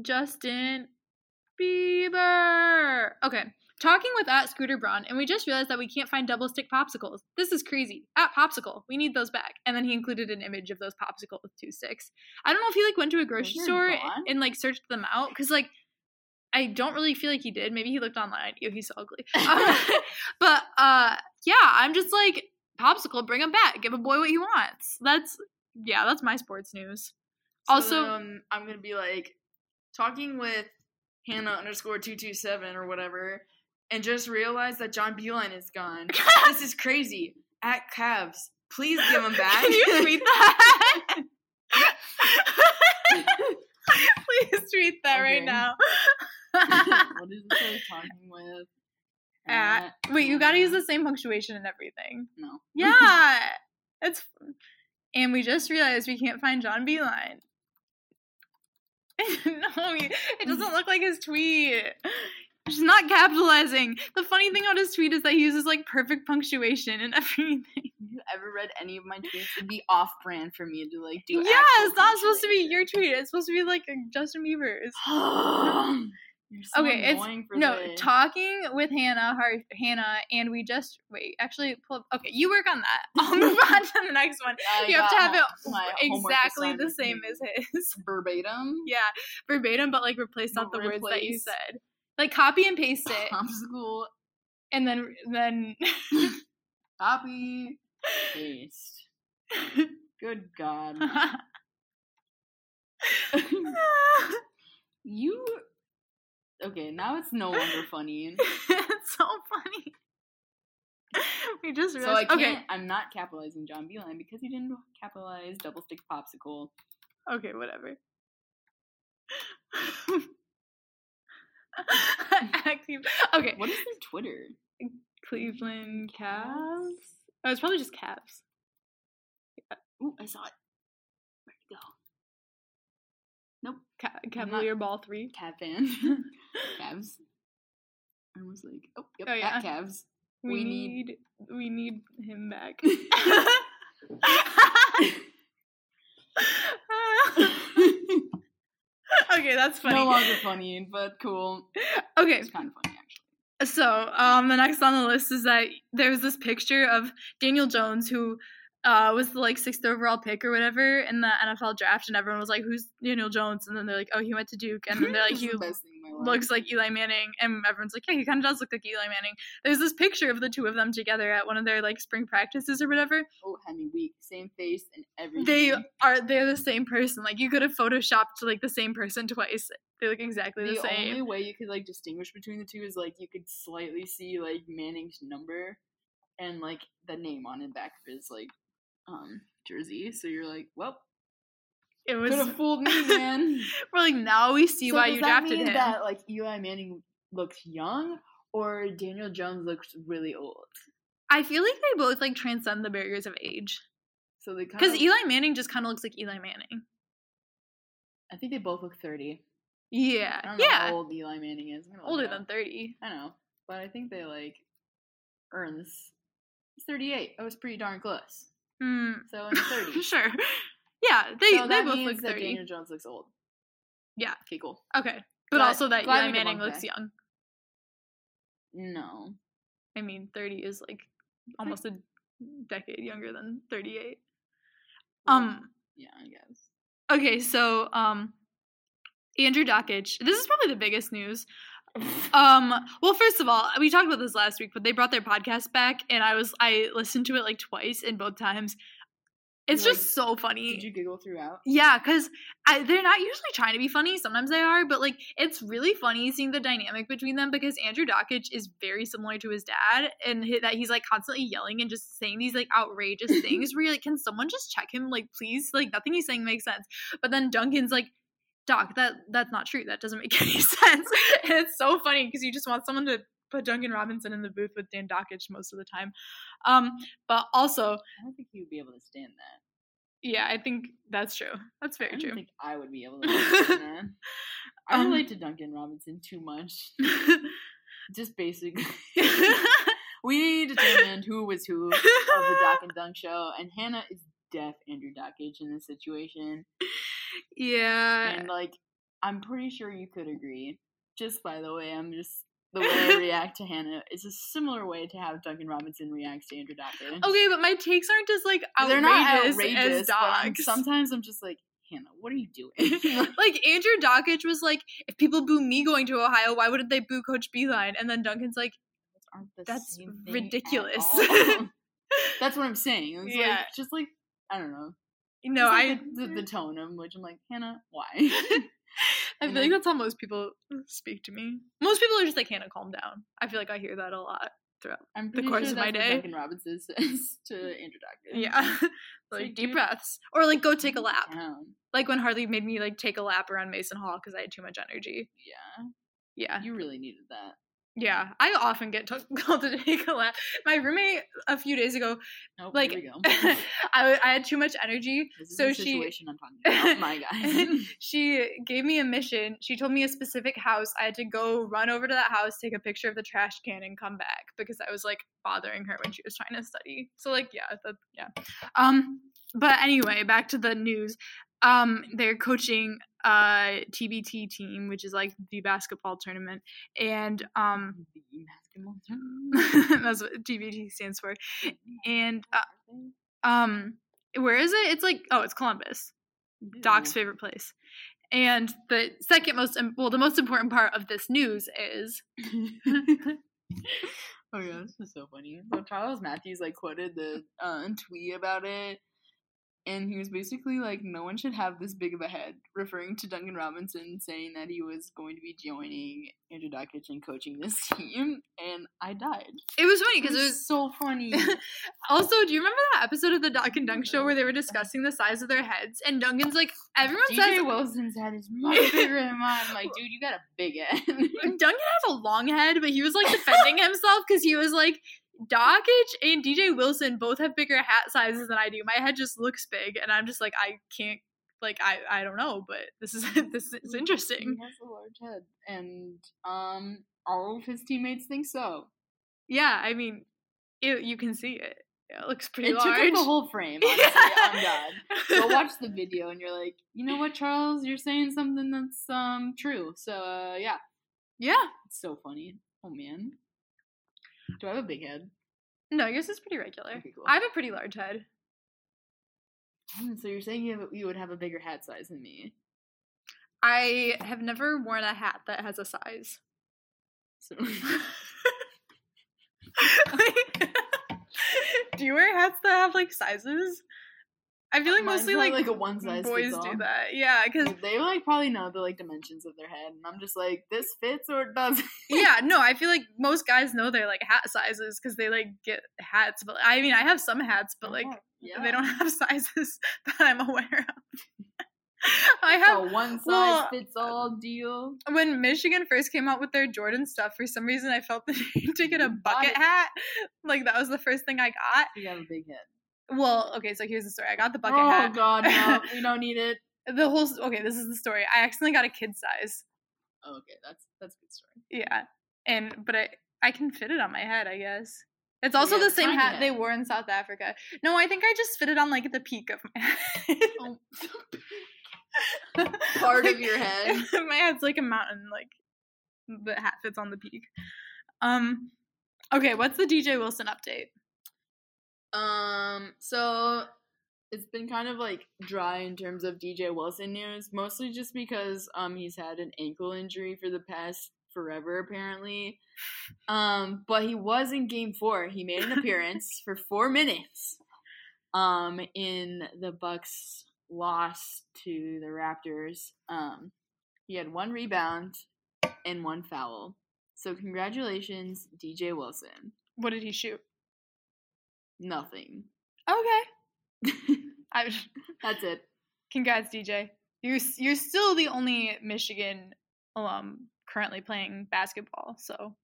Justin, Bieber. Okay. Talking with at Scooter Braun, and we just realized that we can't find double stick popsicles. This is crazy. At Popsicle, we need those back. And then he included an image of those popsicle with two sticks. I don't know if he like went to a grocery store gone? and like searched them out because like I don't really feel like he did. Maybe he looked online. Ew, he's so ugly. Um, but uh, yeah, I'm just like popsicle. Bring him back. Give a boy what he wants. That's yeah, that's my sports news. So Also- then I'm gonna be like talking with Hannah underscore two two seven or whatever, and just realized that John Beilein is gone. this is crazy. At Cavs, please give him back. Can you tweet that? Please tweet that right now. what is say? Talking with. At- wait, you gotta use the same punctuation and everything. No. Yeah, it's. And we just realized we can't find John Beilein. no, it doesn't look like his tweet. She's not capitalizing. The funny thing about his tweet is that he uses like perfect punctuation and everything. You ever read any of my tweets? It'd be off brand for me to like do. yeah, it's not supposed to be your tweet. It's supposed to be like Justin Bieber's. So okay, it's no this. talking with Hannah, Hannah, and we just wait. Actually, pull up, okay, you work on that. I'll move on to the next one. I you have to have it exactly the same as his. verbatim. Yeah, verbatim, but like replace out the But words that you said. Like copy and paste it, Popsicle, and then then. copy, paste. Good God. you. Okay, now it's no longer funny. it's so funny. We just So I realized. can't. okay, I'm not capitalizing John Beilein because he didn't capitalize double stick popsicle. okay, whatever. Okay, What is their Twitter? Cleveland Cavs. Oh, it's probably just Cavs. Ooh, I saw it. Where'd it go? Nope. Ca- Cavalier Ball three. Cat fan. Cavs. I was like, oh, yep, Oh, yeah. at Cavs. We, We need, need- we need him back. okay, that's funny. no longer funny, but cool. Okay, It's kind of funny actually. so um, the next on the list is that there's this picture of Daniel Jones who uh, was the like sixth overall pick or whatever in the NFL draft, and everyone was like, "Who's Daniel Jones?" And then they're like, "Oh, he went to Duke," and then they're like, "He the best thing in my life. looks like Eli Manning," and everyone's like, "Yeah, he kind of does look like Eli Manning." There's this picture of the two of them together at one of their like spring practices or whatever. oh, Henry Week, same face and everything. They are they're the same person. Like you could have photoshopped like the same person twice. They look exactly the, the same. only way you could like distinguish between the two is like you could slightly see like Manning's number and like the name on the back of his like um jersey. So you're like, well, it was could have fooled me, man. we're like now we see So why you drafted him. That like Eli Manning looks young, or Daniel Jones looks really old. I feel like they both like transcend the barriers of age. So they kind Because. Eli Manning just kind of looks like Eli Manning. I think they both look thirty. Yeah, I don't know yeah, how old Eli Manning is. I'm gonna look older than thirty. I know, but I think they like earns. He's thirty-eight. I was pretty darn close. Hmm. So in the thirties. sure. Yeah, they so they that both means look that thirty. Daniel Jones looks old. Yeah. Okay, cool. Okay, but Glad- also that Eli Manning looks that. young. No. I mean, thirty is like almost a decade younger than thirty-eight. Um. Yeah, I guess. Okay, so um Andrew Dakich. This is probably the biggest news. Um well first of all, we talked about this last week, but they brought their podcast back and I was I listened to it like twice and both times. It's Like, just so funny. Did you giggle throughout? Yeah, because they're not usually trying to be funny. Sometimes they are, but like it's really funny seeing the dynamic between them because Andrew Dakich is very similar to his dad, and hi- that he's like constantly yelling and just saying these like outrageous things. Where you're like, can someone just check him, like please? Like nothing he's saying makes sense. But then Duncan's like, Doc, that that's not true. That doesn't make any sense. and it's so funny because you just want someone to put Duncan Robinson in the booth with Dan Dakich most of the time. Um, but also, I don't think he would be able to stand that. yeah, I think that's true. That's I very don't true. think I would be able to stand that. I Um, relate to Duncan Robinson too much. Just basically, we determined who was who of the Doc and Dunk show, and Hannah is deaf Andrew Dakich in this situation. Yeah. And like, I'm pretty sure you could agree just by the way, I'm just the way I react to Hannah is a similar way to how Duncan Robinson reacts to Andrew Dakich. Okay, but my takes aren't as like outrageous, They're not outrageous, as dogs. sometimes I'm just like, Hannah, what are you doing? like Andrew Dakich was like, if people boo me going to Ohio, why wouldn't they boo Coach Beilein? And then Duncan's like, That's same thing at ridiculous. That's what I'm saying. It's Yeah. like just like I don't know. No, I, the, the, tone of which I'm like, Hannah, why? I feel like that's how most people speak to me. Most people are just like, Hannah, calm down. I feel like I hear that a lot throughout. The course sure of my day. Duncan Robinson says to Andrew Dakich. Yeah. like like, deep dude, breaths. Or like go take a lap. Like when Harley made me like take a lap around Mason Hall because I had too much energy. Yeah, Yeah. you really needed that. Yeah. I often get to- called to take a lap. My roommate a few days ago, Nope, like, we go. I, I had too much energy. This is so she- I'm talking about, my guy. she gave me a mission. She told me a specific house. I had to go run over to that house, take a picture of the trash can, and come back because I was like bothering her when she was trying to study. So like, yeah, that, yeah. Um, but anyway, back to the news. Um, they're coaching uh TBT team, which is like the basketball tournament, and um, The basketball tournament. that's what TBT stands for. And uh, um, where is it? It's like oh, it's Columbus. Doc's favorite place. And the second most, well, the most important part of this news is Oh yeah, this is so funny. So Charles Matthews like quoted the uh, tweet about it, and he was basically like, "No one should have this big of a head," referring to Duncan Robinson saying that he was going to be joining Andrew Dakich and coaching this team, and I died. it was funny because It it was so funny. also. Do you remember that episode of the Doc and Dunk show where they were discussing the size of their heads? And Duncan's like, everyone DJ says Wilson's head is much bigger than mine. I'm like, dude, you got a big head. Duncan has a long head, but he was like defending himself because he was like, Dakich and DJ Wilson both have bigger hat sizes than I do. My head just looks big, and I'm just like, I can't, like, I, I don't know, but this is this is interesting. He has a large head, and um, all of his teammates think so. Yeah, I mean, it, you can see it. It looks pretty it large. took up the whole frame. Honestly, on God. Go watch the video, and you're like, you know what, Charles, you're saying something that's um true. So uh, yeah, Yeah. it's so funny. Oh man, do I have a big head? No, yours is pretty regular. Okay, cool. I have a pretty large head. Hmm, So you're saying you have, you would have a bigger hat size than me? I have never worn a hat that has a size. So do you wear hats that have like sizes? I feel like Mine's mostly like, like a one size boys do that. Yeah, because they like probably know the like dimensions of their head, and I'm just like, this fits or it doesn't. yeah, no, I feel like most guys know their like hat sizes because they like get hats. But I mean, I have some hats, but like yeah. they don't have sizes that I'm aware of. I have a one size well, fits all deal. when Michigan first came out with their Jordan stuff, for some reason I felt the need to get a bucket hat. Like that was the first thing I got. You have a big head. Well, okay, so here's the story. I got the bucket oh hat. God, no, we don't need it. The whole okay, this is the story. I accidentally got a kid size. Oh, okay, that's that's a good story. Yeah, and but I I can fit it on my head. I guess it's also you the same hat they wore in South Africa. No, I think I just fit it on like the peak of my head. Oh. Part of your head. my head's like a mountain. Like the hat fits on the peak. Um. Okay, what's the DJ Wilson update? Um, so it's been kind of like dry in terms of DJ Wilson news, mostly just because um he's had an ankle injury for the past forever apparently. Um, but he was in game 4. He made an appearance for 4 minutes. Um in the Bucks loss to the Raptors. Um he had one rebound and one foul. So congratulations DJ Wilson. What did he shoot? Nothing. Okay, I That's it. congrats, DJ. You're you're still the only Michigan alum currently playing basketball, so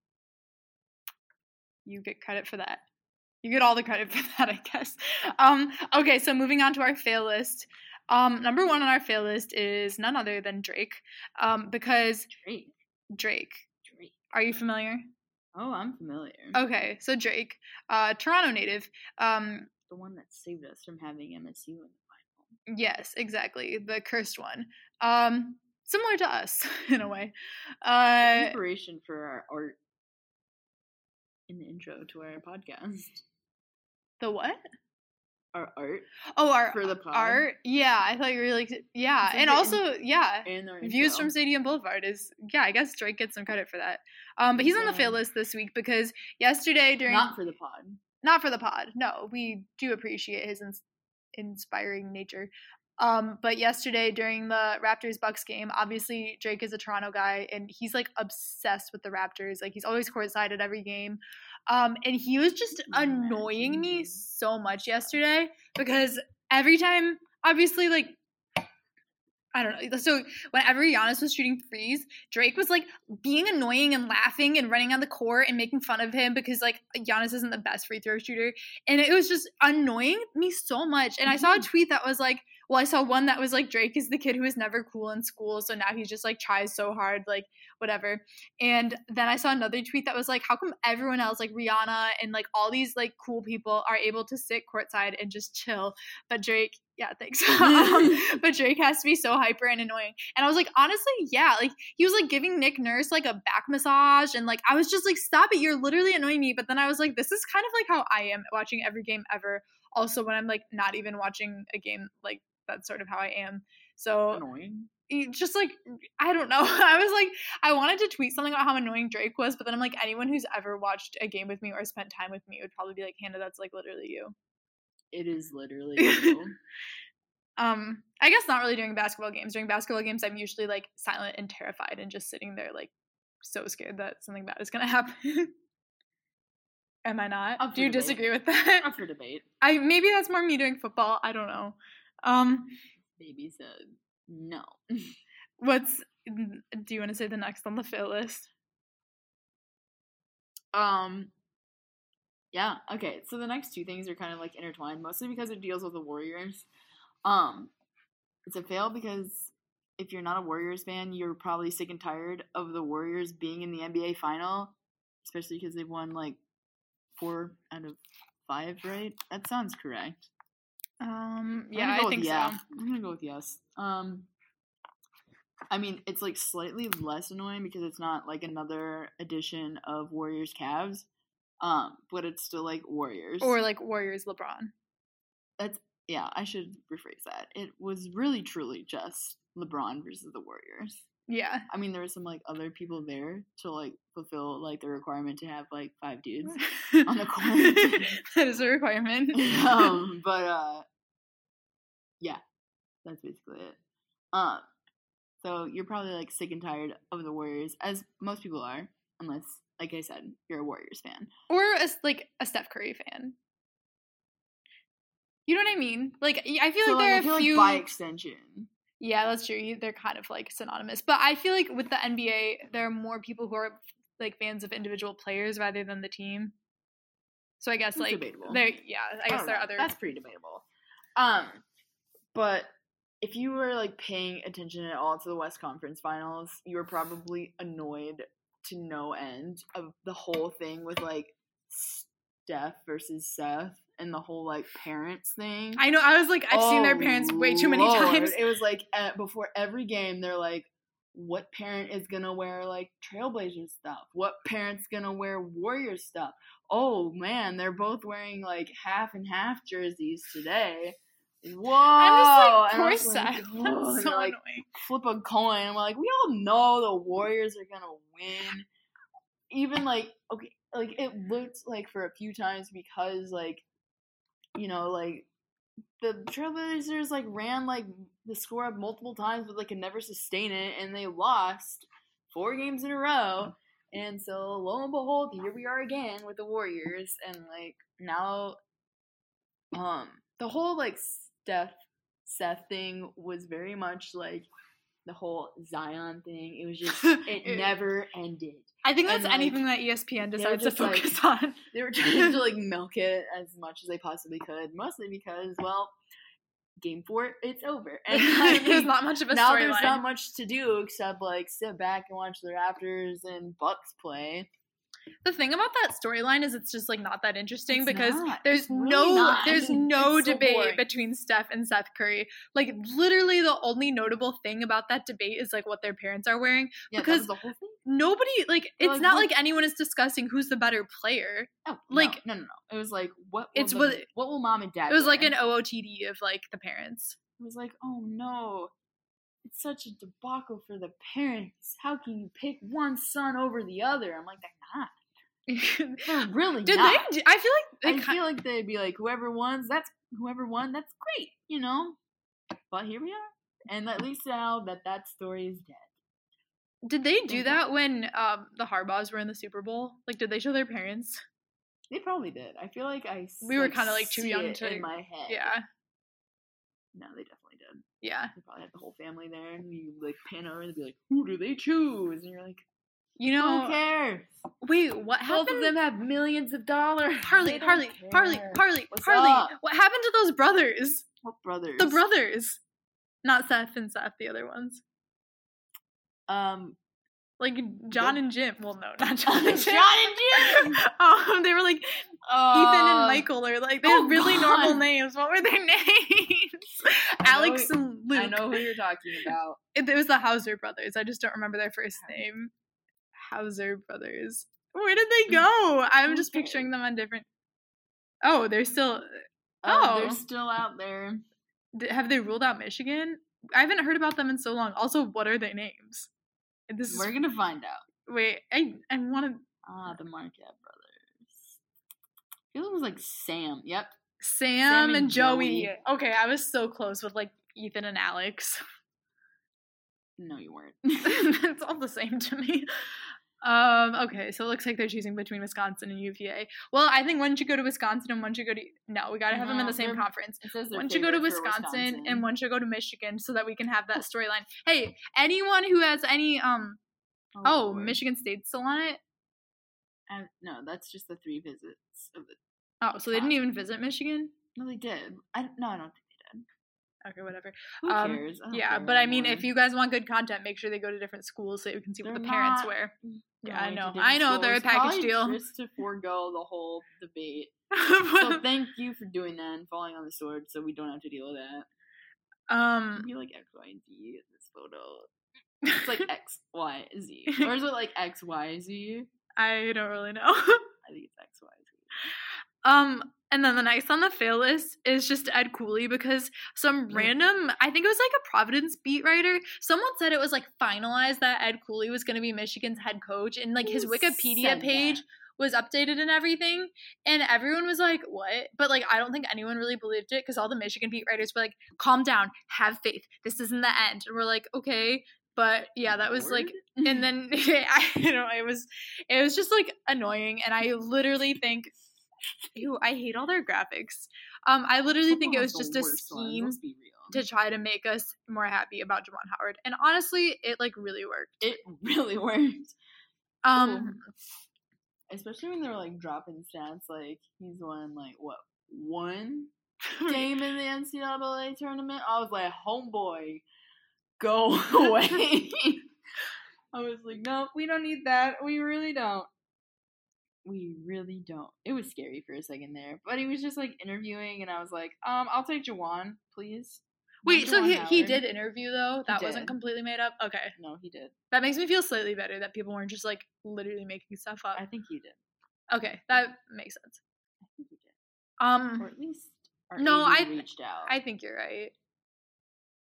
you get credit for that. You get all the credit for that, I guess. Um, okay, so moving on to our fail list. Um, number one on our fail list is none other than Drake, um, because Drake. Drake. Drake. Are you familiar? Oh, I'm familiar. Okay, so Drake, uh, Toronto native. Um, The one that saved us from having MSU in the final. Yes, exactly. The cursed one. Um similar to us in a way. Uh, Inspiration for our art in the intro to our podcast. the what? Our art Oh, our for the pod art. Yeah, I thought you were like yeah, and the in- also yeah, and our views from Stadium Boulevard is yeah. I guess Drake gets some credit for that. Um, but he's on the fail list this week because yesterday during not for the pod. not for the pod. No, we do appreciate his ins- inspiring nature. Um, but yesterday during the Raptors Bucks game, obviously Drake is a Toronto guy and he's like obsessed with the Raptors. Like he's always courtside at every game. Um, and he was just annoying me so much yesterday because every time, obviously, like I don't know. So whenever Giannis was shooting threes, Drake was like being annoying and laughing and running on the court and making fun of him because like Giannis isn't the best free throw shooter. And it was just annoying me so much. And I saw a tweet that was like, well, I saw one that was like Drake is the kid who was never cool in school, so now he just like tries so hard, like whatever. And then I saw another tweet that was like, how come everyone else, like Rihanna and like all these like cool people, are able to sit courtside and just chill, but Drake, yeah, thanks. um, but Drake has to be so hyper and annoying. And I was like, honestly, yeah, like he was like giving Nick Nurse like a back massage, and like I was just like, stop it, you're literally annoying me. But then I was like, this is kind of like how I am watching every game ever. Also, when I'm like not even watching a game, like that's sort of how I am. So Annoying. just like I don't know. I was like I wanted to tweet something about how annoying Drake was, but then I'm like anyone who's ever watched a game with me or spent time with me would probably be like, Hannah, that's like literally you. It is literally you. Um, I guess not really during basketball games. During basketball games, I'm usually like silent and terrified and just sitting there like so scared that something bad is gonna happen. Am I not? Do you debate. disagree with that? Up for debate. I maybe that's more me doing football. I don't know. Um, Baby said no. what's do you want to say the next on the fail list? Um. Yeah. Okay. So the next two things are kind of like intertwined, mostly because it deals with the Warriors. Um, it's a fail because if you're not a Warriors fan, you're probably sick and tired of the Warriors being in the NBA final, especially because they've won like four out of five, right? That sounds correct. Um, yeah, I think yeah. so. I'm gonna go with yes. Um, I mean, it's like slightly less annoying because it's not like another edition of Warriors Cavs. Um, but it's still like Warriors. Or like Warriors LeBron. that's yeah. I should rephrase that. It was really truly just LeBron versus the Warriors. Yeah. I mean, there were some like other people there to like fulfill like the requirement to have like five dudes on the court. that is a requirement. um, but uh, yeah, that's basically it. Um, so you're probably like sick and tired of the Warriors, as most people are, unless, like I said, you're a Warriors fan. or a, like a Steph Curry fan. You know what I mean? Like I feel so like there I are a few. like by extension, yeah, that's true. They're kind of like synonymous, but I feel like with the NBA, there are more people who are like fans of individual players rather than the team. So I guess That's like debatable. there, yeah, I guess there are other. That's pretty debatable. Um, but if you were like paying attention at all to the West Conference Finals, you were probably annoyed to no end of the whole thing with like Steph versus Seth and the whole like parents thing. I know. I was like, I've seen their Oh, parents way too many Lord. times. It was like uh, before every game, they're like, "What parent is gonna wear like Trailblazers stuff? What parent's gonna wear Warriors stuff? Oh man, they're both wearing like half and half jerseys today. Whoa! I'm just like, And I poor was like. That's so like, annoying. flip a coin. I'm like, we all know the Warriors are gonna win. Even like, okay, like it looked like for a few times because like, you know, like the Trailblazers like ran like the score up multiple times, but like could never sustain it, and they lost four games in a row. And so lo and behold, here we are again with the Warriors, and like now, um, the whole like Steph Seth thing was very much like the whole Zion thing. It was just it It- never ended. I think that's and, like, anything that E ESPN decides to just, like- focus on. They were trying to like milk it as much as they possibly could, mostly because well, game four it's over, and I There's not much of a now there's not much to do except like sit back and watch the Raptors and Bucks play. the thing about that storyline is it's just like not that interesting It's because not. there's really no not. there's no so debate boring. between Steph and Seth Curry. Like literally the only notable thing about that debate is like what their parents are wearing. Yeah, because that the whole thing. Nobody like it's like, not what- like anyone is discussing who's the better player. Oh, Like- no, no, no, no. It was like what? It's the- what- what will mom and dad? It was like an OOTD of like the parents. It was like, oh no, it's such a debacle for the parents. How can you pick one son over the other? I'm like, they're not. They're really they? not. do- I feel like they I feel like they'd be like, whoever wins, that's whoever won, that's great, you know. But here we are, and at least now that that story is dead. Did they do Mhm. that when um the Harbaughs were in the Super Bowl? Like, did they show their parents? They probably did. I feel like I We were kinda, like, too young to- in my head. Yeah, No, they definitely did. yeah. They probably had the whole family there, and you like pan over and be like, "Who do they choose?" And you're like, You know, "Who cares?" wait, what Both happened? of them have millions of dollars. Harley, Harley, Harley. Harley, What's Harley. up? What happened to those brothers? What brothers? The brothers, not Seth and Seth, the other ones. Um, Like John and Jim. Well, no, not John and Jim. John and Jim. um, they were like Ethan and Michael, or like they oh had really normal names. What were their names? Alex who- and Luke. I know who you're talking about. It, it was the Hauser brothers. I just don't remember their first name. Hauser brothers. Where did they go? I'm just picturing them on different. Oh, they're still. Oh, Oh. they're still out there. Have they ruled out Michigan? I haven't heard about them in so long. Also, what are their names? This We're gonna find out. wait. I I want to Ah, the Marquette brothers. I feel it was like Sam. Yep. Sam, and and Joey. Joey. Okay, I was so close with like Ethan and Alex. No, you weren't. it's all the same to me. Um, okay, so it looks like they're choosing between Wisconsin and UVA. Well, I think one should go to Wisconsin and one should go to no, we gotta have them in the same conference. It says they're One should go to for Wisconsin, and one should go to Michigan so that we can have that storyline. Hey, anyone who has any um oh, Lord. Michigan State's still on it? Uh, no, that's just the three visits of the. Oh, so they didn't even visit Michigan? No, they did. I no, I don't think they did. Okay, whatever. Who Um, cares? Yeah, care but I mean, if you guys want good content, make sure they go to different schools so you can see what They're the parents not wear. Yeah, I know. I know they're a package deal. Just to forego the whole debate. So thank you for doing that and falling on the sword, so we don't have to deal with that. um, Be like X, Y, and Z in this photo. It's like X, Y, Z, or is it like X, Y, Z? I don't really know. I think it's X, Y, Z. um, and then the next on the fail list is just Ed Cooley because some Yeah. random, I think it was like a Providence beat writer. Someone said it was like finalized that Ed Cooley was going to be Michigan's head coach, and like his Wikipedia page that? was updated and everything, and everyone was like, "What?" But like, I don't think anyone really believed it because all the Michigan beat writers were like, "Calm down, have faith. This isn't the end." And we're like, "Okay." But yeah, that was like and then I you know it was it was just like annoying and I literally think ew I hate all their graphics. Um I literally think it was just a one, scheme let's be real. to try to make us more happy about Juwan Howard. And honestly, it like really worked. It really worked. Um Especially when they were like dropping stats, like he's won like what one game in the NCAA tournament. I was like, homeboy, go away. I was like, no, we don't need that. We really don't. We really don't. It was scary for a second there, but he was just like interviewing, and I was like, um, I'll take Juwan, please. Wait, Not so he, he did interview though? That wasn't completely made up? Okay. No, he did. That makes me feel slightly better that people weren't just like literally making stuff up. I think he did. Okay, that makes sense. I think he did, Um or at least No, I- reached out. I think you're right.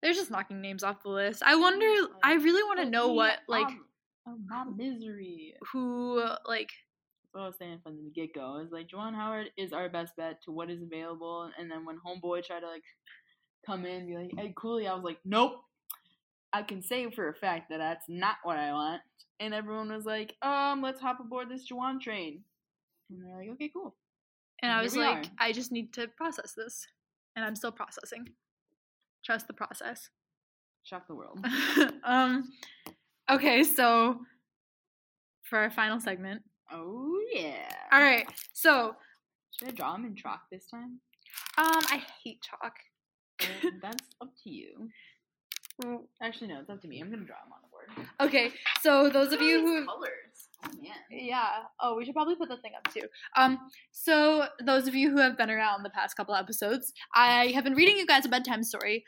They're just knocking names off the list. I wonder. I really want to know what like oh, my misery. who like. What I was saying from the get go. Is like Juwan Howard is our best bet to what is available, and then when Homeboy tried to like come in and be like, "Hey, Cooley," I was like, "Nope." I can say for a fact that that's not what I want. And everyone was like, "Um, let's hop aboard this Juwan train." And they're like, "Okay, cool." And I was like, are. I just need to process this, and I'm still processing. Trust the process. Shock the world. um. Okay, so for our final segment. Oh yeah. All right. So, Should I draw him in chalk this time? um, I hate chalk. Well, that's up to you. Actually, no, it's up to me. I'm gonna draw him on the board. Okay, so those of you who colors. man. Yeah. Oh, we should probably put the thing up too. Um, so those of you who have been around the past couple episodes, I have been reading you guys a bedtime story.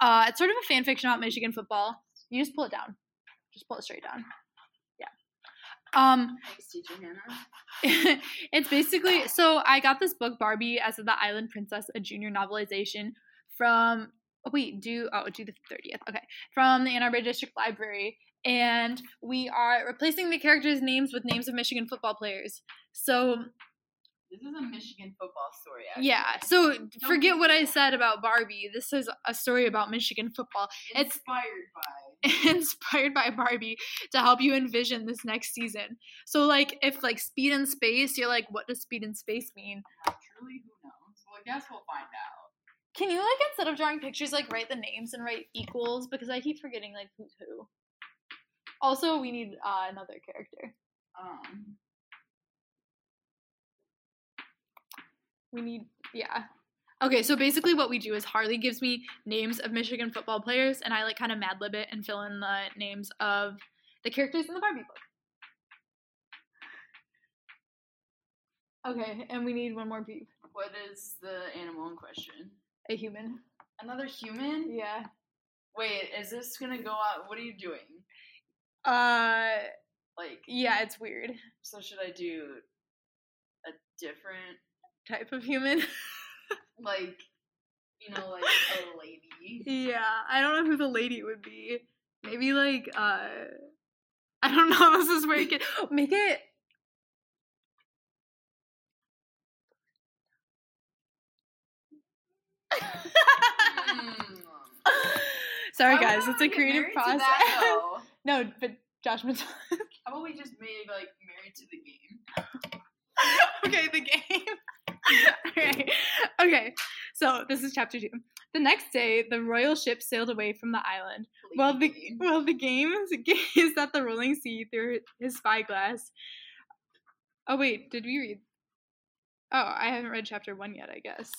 Uh, it's sort of a fan fiction about Michigan football. You just pull it down. Just pull it straight down. Yeah. Um, Thanks, teacher Hannah. it's basically so I got this book Barbie as the Island Princess, a junior novelization from oh wait, do oh do the thirtieth. Okay. From the Ann Arbor District Library. And we are replacing the characters' names with names of Michigan football players. So This is a Michigan football story. Actually. yeah, so forget what I said about Barbie. This is a story about Michigan football. It's Inspired by. inspired by Barbie to help you envision this next season. So like if like speed and space, you're like, what does speed and space mean? Truly, who knows? Well, I guess we'll find out. Can you like instead of drawing pictures, like write the names and write equals? Because I keep forgetting like who's who. Also, we need uh, another character. Um, We need yeah. Okay, so basically what we do is Harley gives me names of Michigan football players, and I like kind of mad lib it and fill in the names of the characters in the Barbie book. Okay, and we need one more peep. what is the animal in question? A human. Another human? Yeah. Wait, is this gonna go out? What are you doing? Uh Like, yeah, it's weird. so should I do a different, Type of human. like, you know, like a lady? yeah, I don't know who the lady would be. Maybe like uh I don't know, this is where you can make it Hmm. Sorry guys, it's a creative process. that, no, but Josh How about we just made like married to the game? okay, the game. okay. okay, so this is chapter two. The next day, the royal ship sailed away from the island. Well, the Game. well, the game gazed at the rolling sea through his spyglass. Oh wait, did we read? Oh, I haven't read chapter one yet. I guess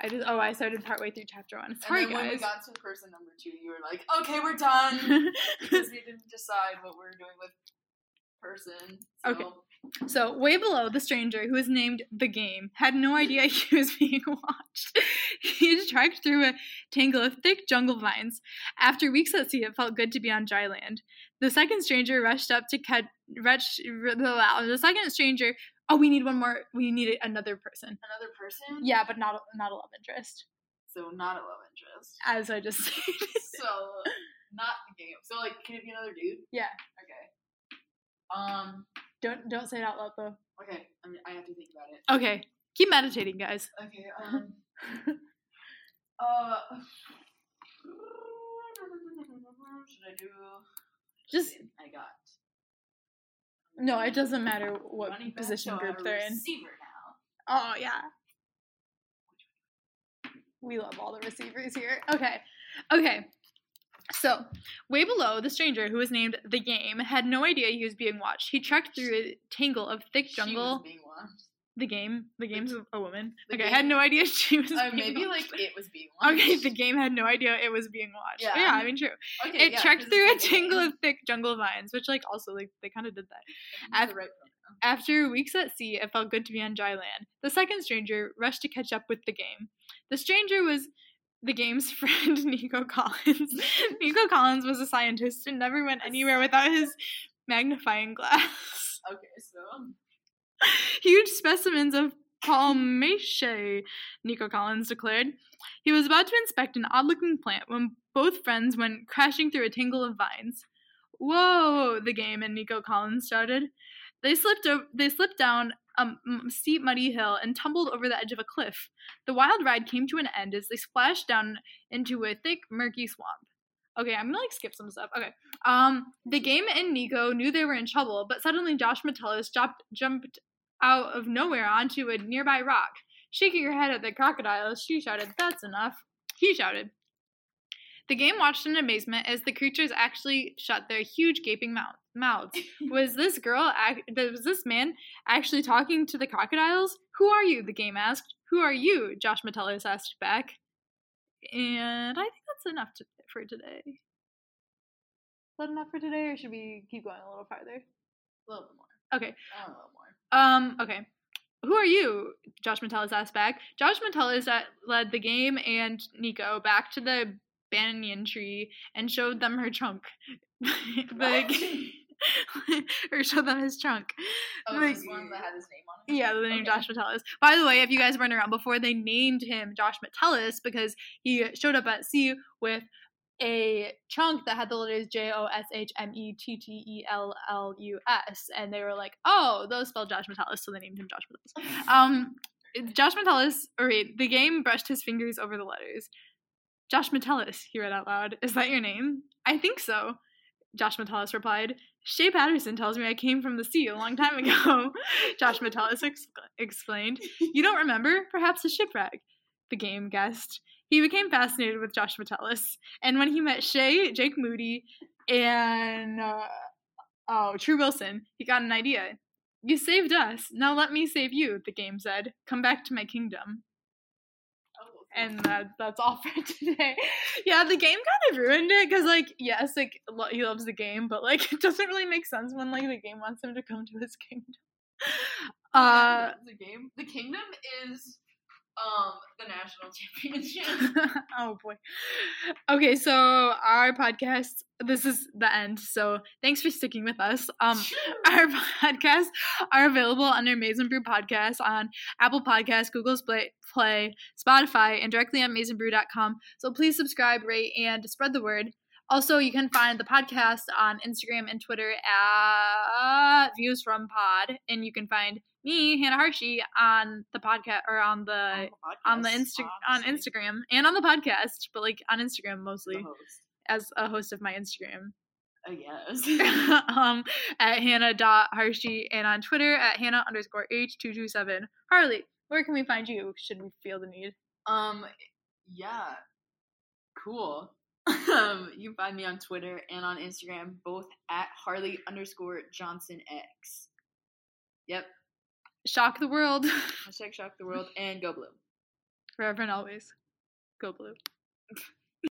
I just. Oh, I started partway through chapter one. And Sorry, then when we got to person number two, you were like, "Okay, we're done," because we didn't decide what we were doing with person. So. Okay. So, way below, the stranger, who was named The Game, had no idea he was being watched. he trekked through a tangle of thick jungle vines. After weeks at sea, it felt good to be on dry land. The second stranger rushed up to catch. Rush, the second stranger. Oh, we need one more. We need another person. Another person? Yeah, but not not a love interest, So not a love interest. as I just stated. so not the game. So like, can it be another dude? yeah. Okay. Um. Don't don't say it out loud though. Okay. I mean, I have to think about it. Okay. Keep meditating, guys. Okay. Um. uh. Should I do? Just I got. no. It doesn't matter what position so I have group they're in. Receiver now. Oh yeah. We love all the receivers here. Okay. Okay. So, way below, the stranger, who was named The Game, had no idea he was being watched. He trekked through a tangle of thick jungle. being watched. The game. The game's a- a woman. The okay, I game- had no idea she was Uh, maybe like it was being watched. Okay, the game had no idea it was being watched. Yeah, Yeah. I mean, true. Okay, it yeah, trekked through a tangle of thick jungle vines, which, like, also, like, they kind of did that. The right. After weeks at sea, it felt good to be on dry land. The second stranger rushed to catch up with the game. The stranger was the game's friend, Nico Collins. Nico Collins was a scientist and never went anywhere without his magnifying glass. Okay, so um, Huge specimens of palmaceae, Nico Collins declared. He was about to inspect an odd looking plant when both friends went crashing through a tangle of vines. Whoa! The game and Nico Collins shouted. They slipped o- they slipped down a m- steep, muddy hill and tumbled over the edge of a cliff. The wild ride came to an end as they splashed down into a thick, murky swamp. Okay, I'm gonna like skip some stuff. Okay. Um, the game and Nico knew they were in trouble, but suddenly Josh Metellus jumped jumped out of nowhere onto a nearby rock. Shaking her head at the crocodiles, she shouted, That's enough. He shouted. The game watched in amazement as the creatures actually shut their huge gaping mouth- mouths. was this girl, was this man actually talking to the crocodiles? Who are you? The game asked. Who are you? Josh Metellus asked back. And I think that's enough to, for today. Is that enough for today, or should we keep going a little farther? a little bit more. Okay. I don't more. Um. Okay. Who are you? Josh Metellus asked back. Josh Metellus uh, led the game and Nico back to the banyan tree and showed them her trunk. the, or show them his trunk. Oh, Like- one that had his name on it. Yeah, the name Okay. Josh Metellus. By the way, if you guys weren't around before, they named him Josh Metellus because he showed up at sea with a trunk that had the letters J O S H M E T T E L L U S, and they were like, "Oh, those spell Josh Metellus," so they named him Josh Metellus. Um, Josh Metellus, or wait, the game brushed his fingers over the letters. Josh Metellus, he read out loud. Is that your name? I think so. Josh Metellus replied. Shea Patterson tells me I came from the sea a long time ago. Josh Metellus ex- explained. You don't remember? Perhaps a shipwreck. The game guessed. He became fascinated with Josh Metellus, and when he met Shea, Jake Moody, and uh, oh, Tru Wilson, he got an idea. You saved us. Now let me save you. The game said. Come back to my kingdom. And that, that's all for today. Yeah, the game kind of ruined it because, like, yes, like lo- he loves the game, but like it doesn't really make sense when like the game wants him to come to his kingdom. Uh, the game. The kingdom is um the national championship. oh boy. Okay, so our podcast. This is the end. So thanks for sticking with us. Um, our podcasts are available under Maize n Brew Podcast on Apple Podcasts, Google's Play, Play, Spotify, and directly on MaizenBrew.com. So please subscribe, rate, and spread the word. Also, you can find the podcast on Instagram and Twitter at Views from Pod, and you can find me, Hannah Harshey, on the podcast or on the on the Insta on Instagram and on the podcast, but like on Instagram mostly as a host of my Instagram. I guess. um, at Hannah.Harshey and on Twitter at Hannah underscore H227. Harley, where can we find you should we feel the need? Um, yeah, cool. Um, you can find me on Twitter and on Instagram, both at Harley underscore Johnson X. Yep. Shock the world Hashtag shock the world and go blue. forever and always. Go blue.